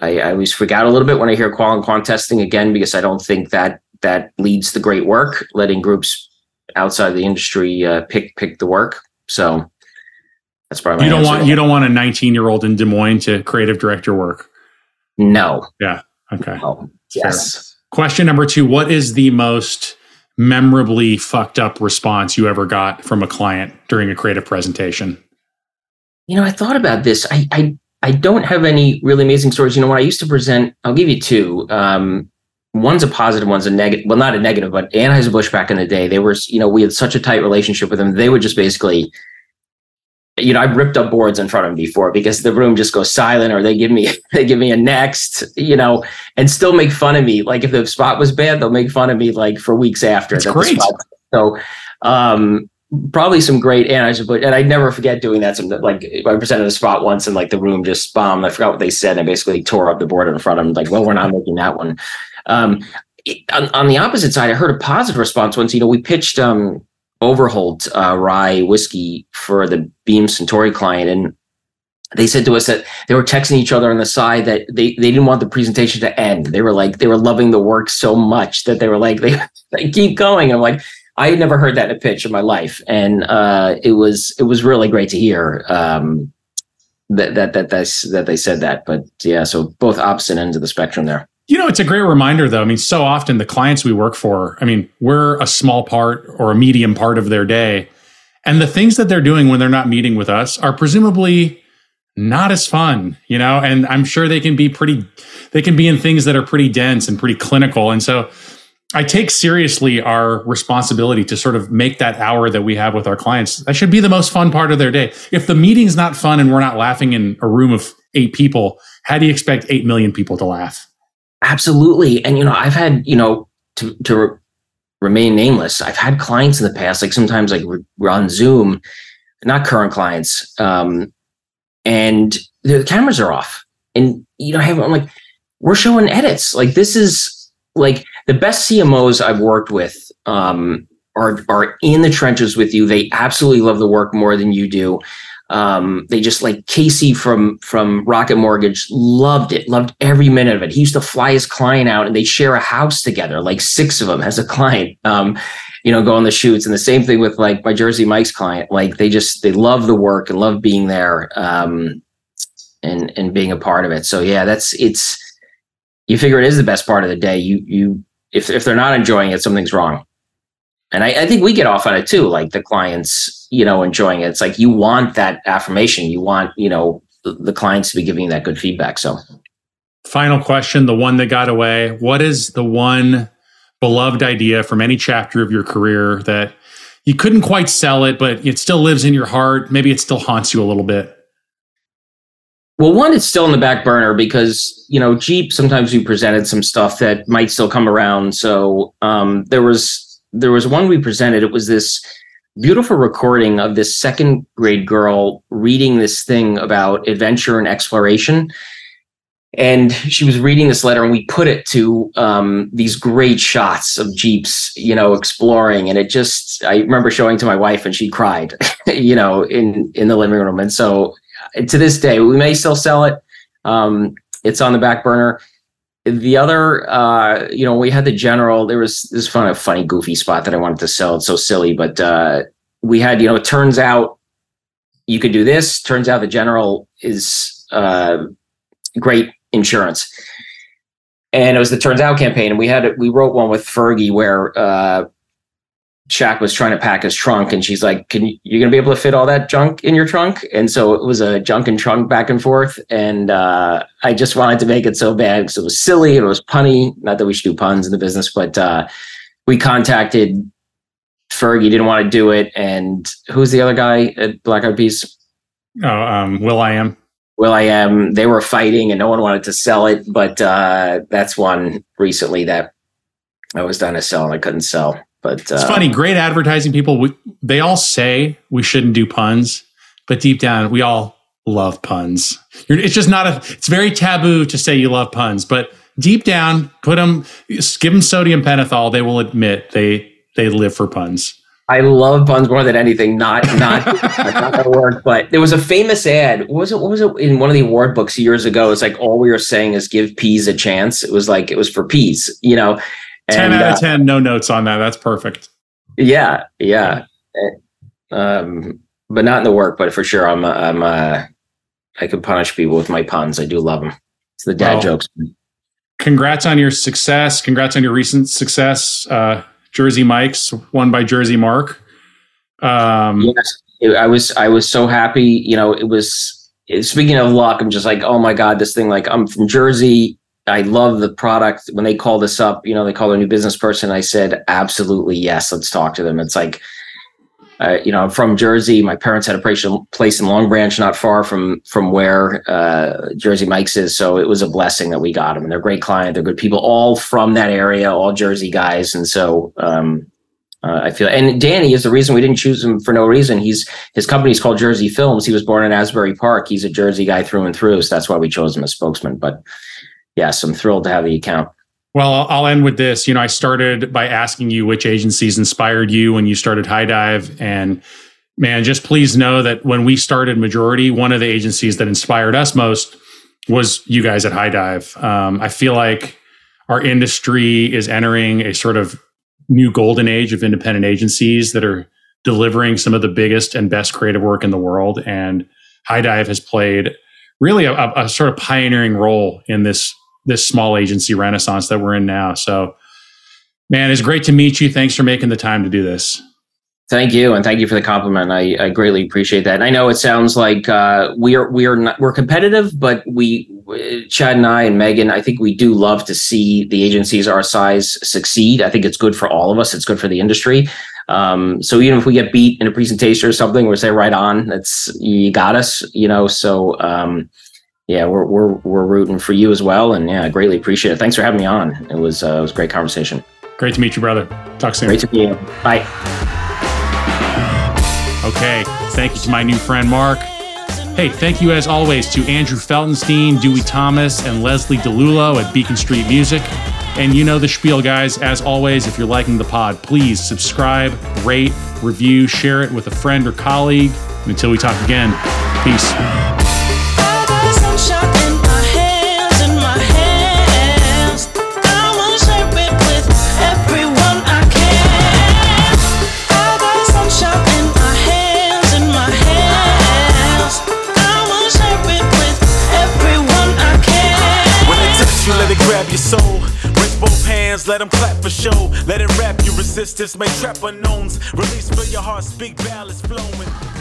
I, I always freak out a little bit when I hear qual and quant testing again, because I don't think that that leads to great work, letting groups outside the industry uh, pick pick the work. So that's probably you don't want you don't want a 19 year old in Des Moines to creative director work. No. Yeah. Okay. Oh, yes. Fair. Question number two: What is the most memorably fucked up response you ever got from a client during a creative presentation? You know, I thought about this. I I, I don't have any really amazing stories. You know, when I used to present, I'll give you two. Um, one's a positive, one's a negative. Well, not a negative, but Anheuser-Busch back in the day, they were, you know, we had such a tight relationship with them. They would just basically you know, I've ripped up boards in front of them before because the room just goes silent or they give me they give me a next, you know, and still make fun of me. Like if the spot was bad, they'll make fun of me like for weeks after. That's great. so um probably some great and I should put and I never forget doing that. Some like I presented a spot once and like the room just bombed. I forgot what they said and I basically tore up the board in front of them. Like, well, we're not making that one. Um on, on the opposite side, I heard a positive response once. You know, we pitched um Overholt uh, rye whiskey for the Beam Suntory client, and they said to us that they were texting each other on the side that they, they didn't want the presentation to end. They were like they were loving the work so much that they were like they, they keep going. And I'm like I had never heard that in a pitch in my life, and uh, it was it was really great to hear um, that that that that they said that. But yeah, so both opposite ends of the spectrum there. You know, it's a great reminder, though. I mean, so often the clients we work for, I mean, we're a small part or a medium part of their day. And the things that they're doing when they're not meeting with us are presumably not as fun, you know? And I'm sure they can be pretty, they can be in things that are pretty dense and pretty clinical. And so I take seriously our responsibility to sort of make that hour that we have with our clients. That should be the most fun part of their day. If the meeting's not fun and we're not laughing in a room of eight people, how do you expect 8 million people to laugh? Absolutely. And, you know, I've had, you know, to, to re- remain nameless, I've had clients in the past, like sometimes like we're on Zoom, not current clients, um, and the cameras are off. And, you know, I have, I'm like, we're showing edits. Like this is like the best CMOs I've worked with um, are, are in the trenches with you. They absolutely love the work more than you do. Um, they just like Casey from from Rocket Mortgage loved it, loved every minute of it. He used to fly his client out, and they share a house together, like six of them as a client. Um, you know, go on the shoots, and the same thing with like my Jersey Mike's client. Like they just they love the work and love being there, um, and and being a part of it. So yeah, that's it's. You figure it is the best part of the day. You you if if they're not enjoying it, something's wrong and I, I, think we get off on it too like the clients you know enjoying it it's like you want that affirmation you want you know the, the clients to be giving that good feedback so final question the one that got away what is the one beloved idea from any chapter of your career that you couldn't quite sell it, but it still lives in your heart. Maybe it still haunts you a little bit. Well, one, it's still in the back burner because you know Jeep. Sometimes we presented some stuff that might still come around. So um, there was there was one we presented. It was this beautiful recording of this second grade girl reading this thing about adventure and exploration. And she was reading this letter, and we put it to um, these great shots of Jeeps, you know, exploring. And it just, I remember showing to my wife, and she cried, you know, in in the living room. And so, to this day, we may still sell it. Um, it's on the back burner the other uh you know we had the general there was this fun funny goofy spot that i wanted to sell. It's so silly but uh we had you know it turns out you could do this. Turns out the general is uh great insurance. And it was the turns out campaign and we had we wrote one with fergie where uh Shaq was trying to pack his trunk, and she's like, "Can you, you're gonna be able to fit all that junk in your trunk?" And so it was a junk and trunk back and forth. And uh, I just wanted to make it so bad because it was silly, it was punny. Not that we should do puns in the business, but uh, we contacted Fergie, didn't want to do it, and who's the other guy at Black Eyed Peas? Oh, um, will.i.am. Will I am. They were fighting, and no one wanted to sell it. But uh, that's one recently that I was done to sell, and I couldn't sell. But it's uh, funny, great advertising people. We, they all say we shouldn't do puns, but deep down, we all love puns. It's just not a. It's very taboo to say you love puns, but deep down, put them, give them sodium pentothal. They will admit they they live for puns. I love puns more than anything. Not not not that word, but there was a famous ad. What was it? What was it in one of the award books years ago? It's like all we were saying is give peas a chance. It was like it was for peas, you know. 10 out of uh, 10, no notes on that. That's perfect. Yeah, yeah. Um, but not in the work, but for sure, I'm, I'm, uh, I can punish people with my puns. I do love them. It's the dad well, jokes. Congrats on your success. Congrats on your recent success. Uh, Jersey Mike's won by Jersey Mark. Um, yes, I was, I was so happy. You know, it was, speaking of luck, I'm just like, oh my God, this thing, like I'm from Jersey I love the product. When they called us up, you know, they called a new business person. I said, absolutely yes, let's talk to them. It's like, uh, you know, I'm from Jersey. My parents had a place in Long Branch, not far from from where uh, Jersey Mike's is. So it was a blessing that we got them. And they're great client. They're good people, all from that area, all Jersey guys. And so um, uh, I feel. And Danny is the reason we didn't choose him for no reason. He's his company's called Jersey Films. He was born in Asbury Park. He's a Jersey guy through and through. So that's why we chose him as spokesman. But yes, I'm thrilled to have the account. Well, I'll end with this. You know, I started by asking you which agencies inspired you when you started Highdive. And man, just please know that when we started Majority, one of the agencies that inspired us most was you guys at Highdive. Um, I feel like our industry is entering a sort of new golden age of independent agencies that are delivering some of the biggest and best creative work in the world. And Highdive has played really a, a sort of pioneering role in this this small agency renaissance that we're in now. So, man, it's great to meet you. Thanks for making the time to do this. Thank you, and thank you for the compliment. I, I greatly appreciate that. And I know it sounds like uh, we are we are not we're competitive, but we Chad and I and Megan, I think we do love to see the agencies our size succeed. I think it's good for all of us. It's good for the industry. Um, so even if we get beat in a presentation or something, we say right on. That's you got us, you know. So um, yeah, we're we're we're rooting for you as well, and yeah, I greatly appreciate it. Thanks for having me on. It was uh, it was a great conversation. Great to meet you, brother. Talk soon. Great to meet you. Bye. Okay, thank you to my new friend Mark. Hey, thank you as always to Andrew Feltenstein, Dewey Thomas, and Leslie DeLulo at Beacon Street Music. And you know the spiel, guys. As always, if you're liking the pod, please subscribe, rate, review, share it with a friend or colleague. And until we talk again, peace. Let them clap for show. Let it rap, your resistance may trap unknowns. Release, feel your heart speak, ballads flowing.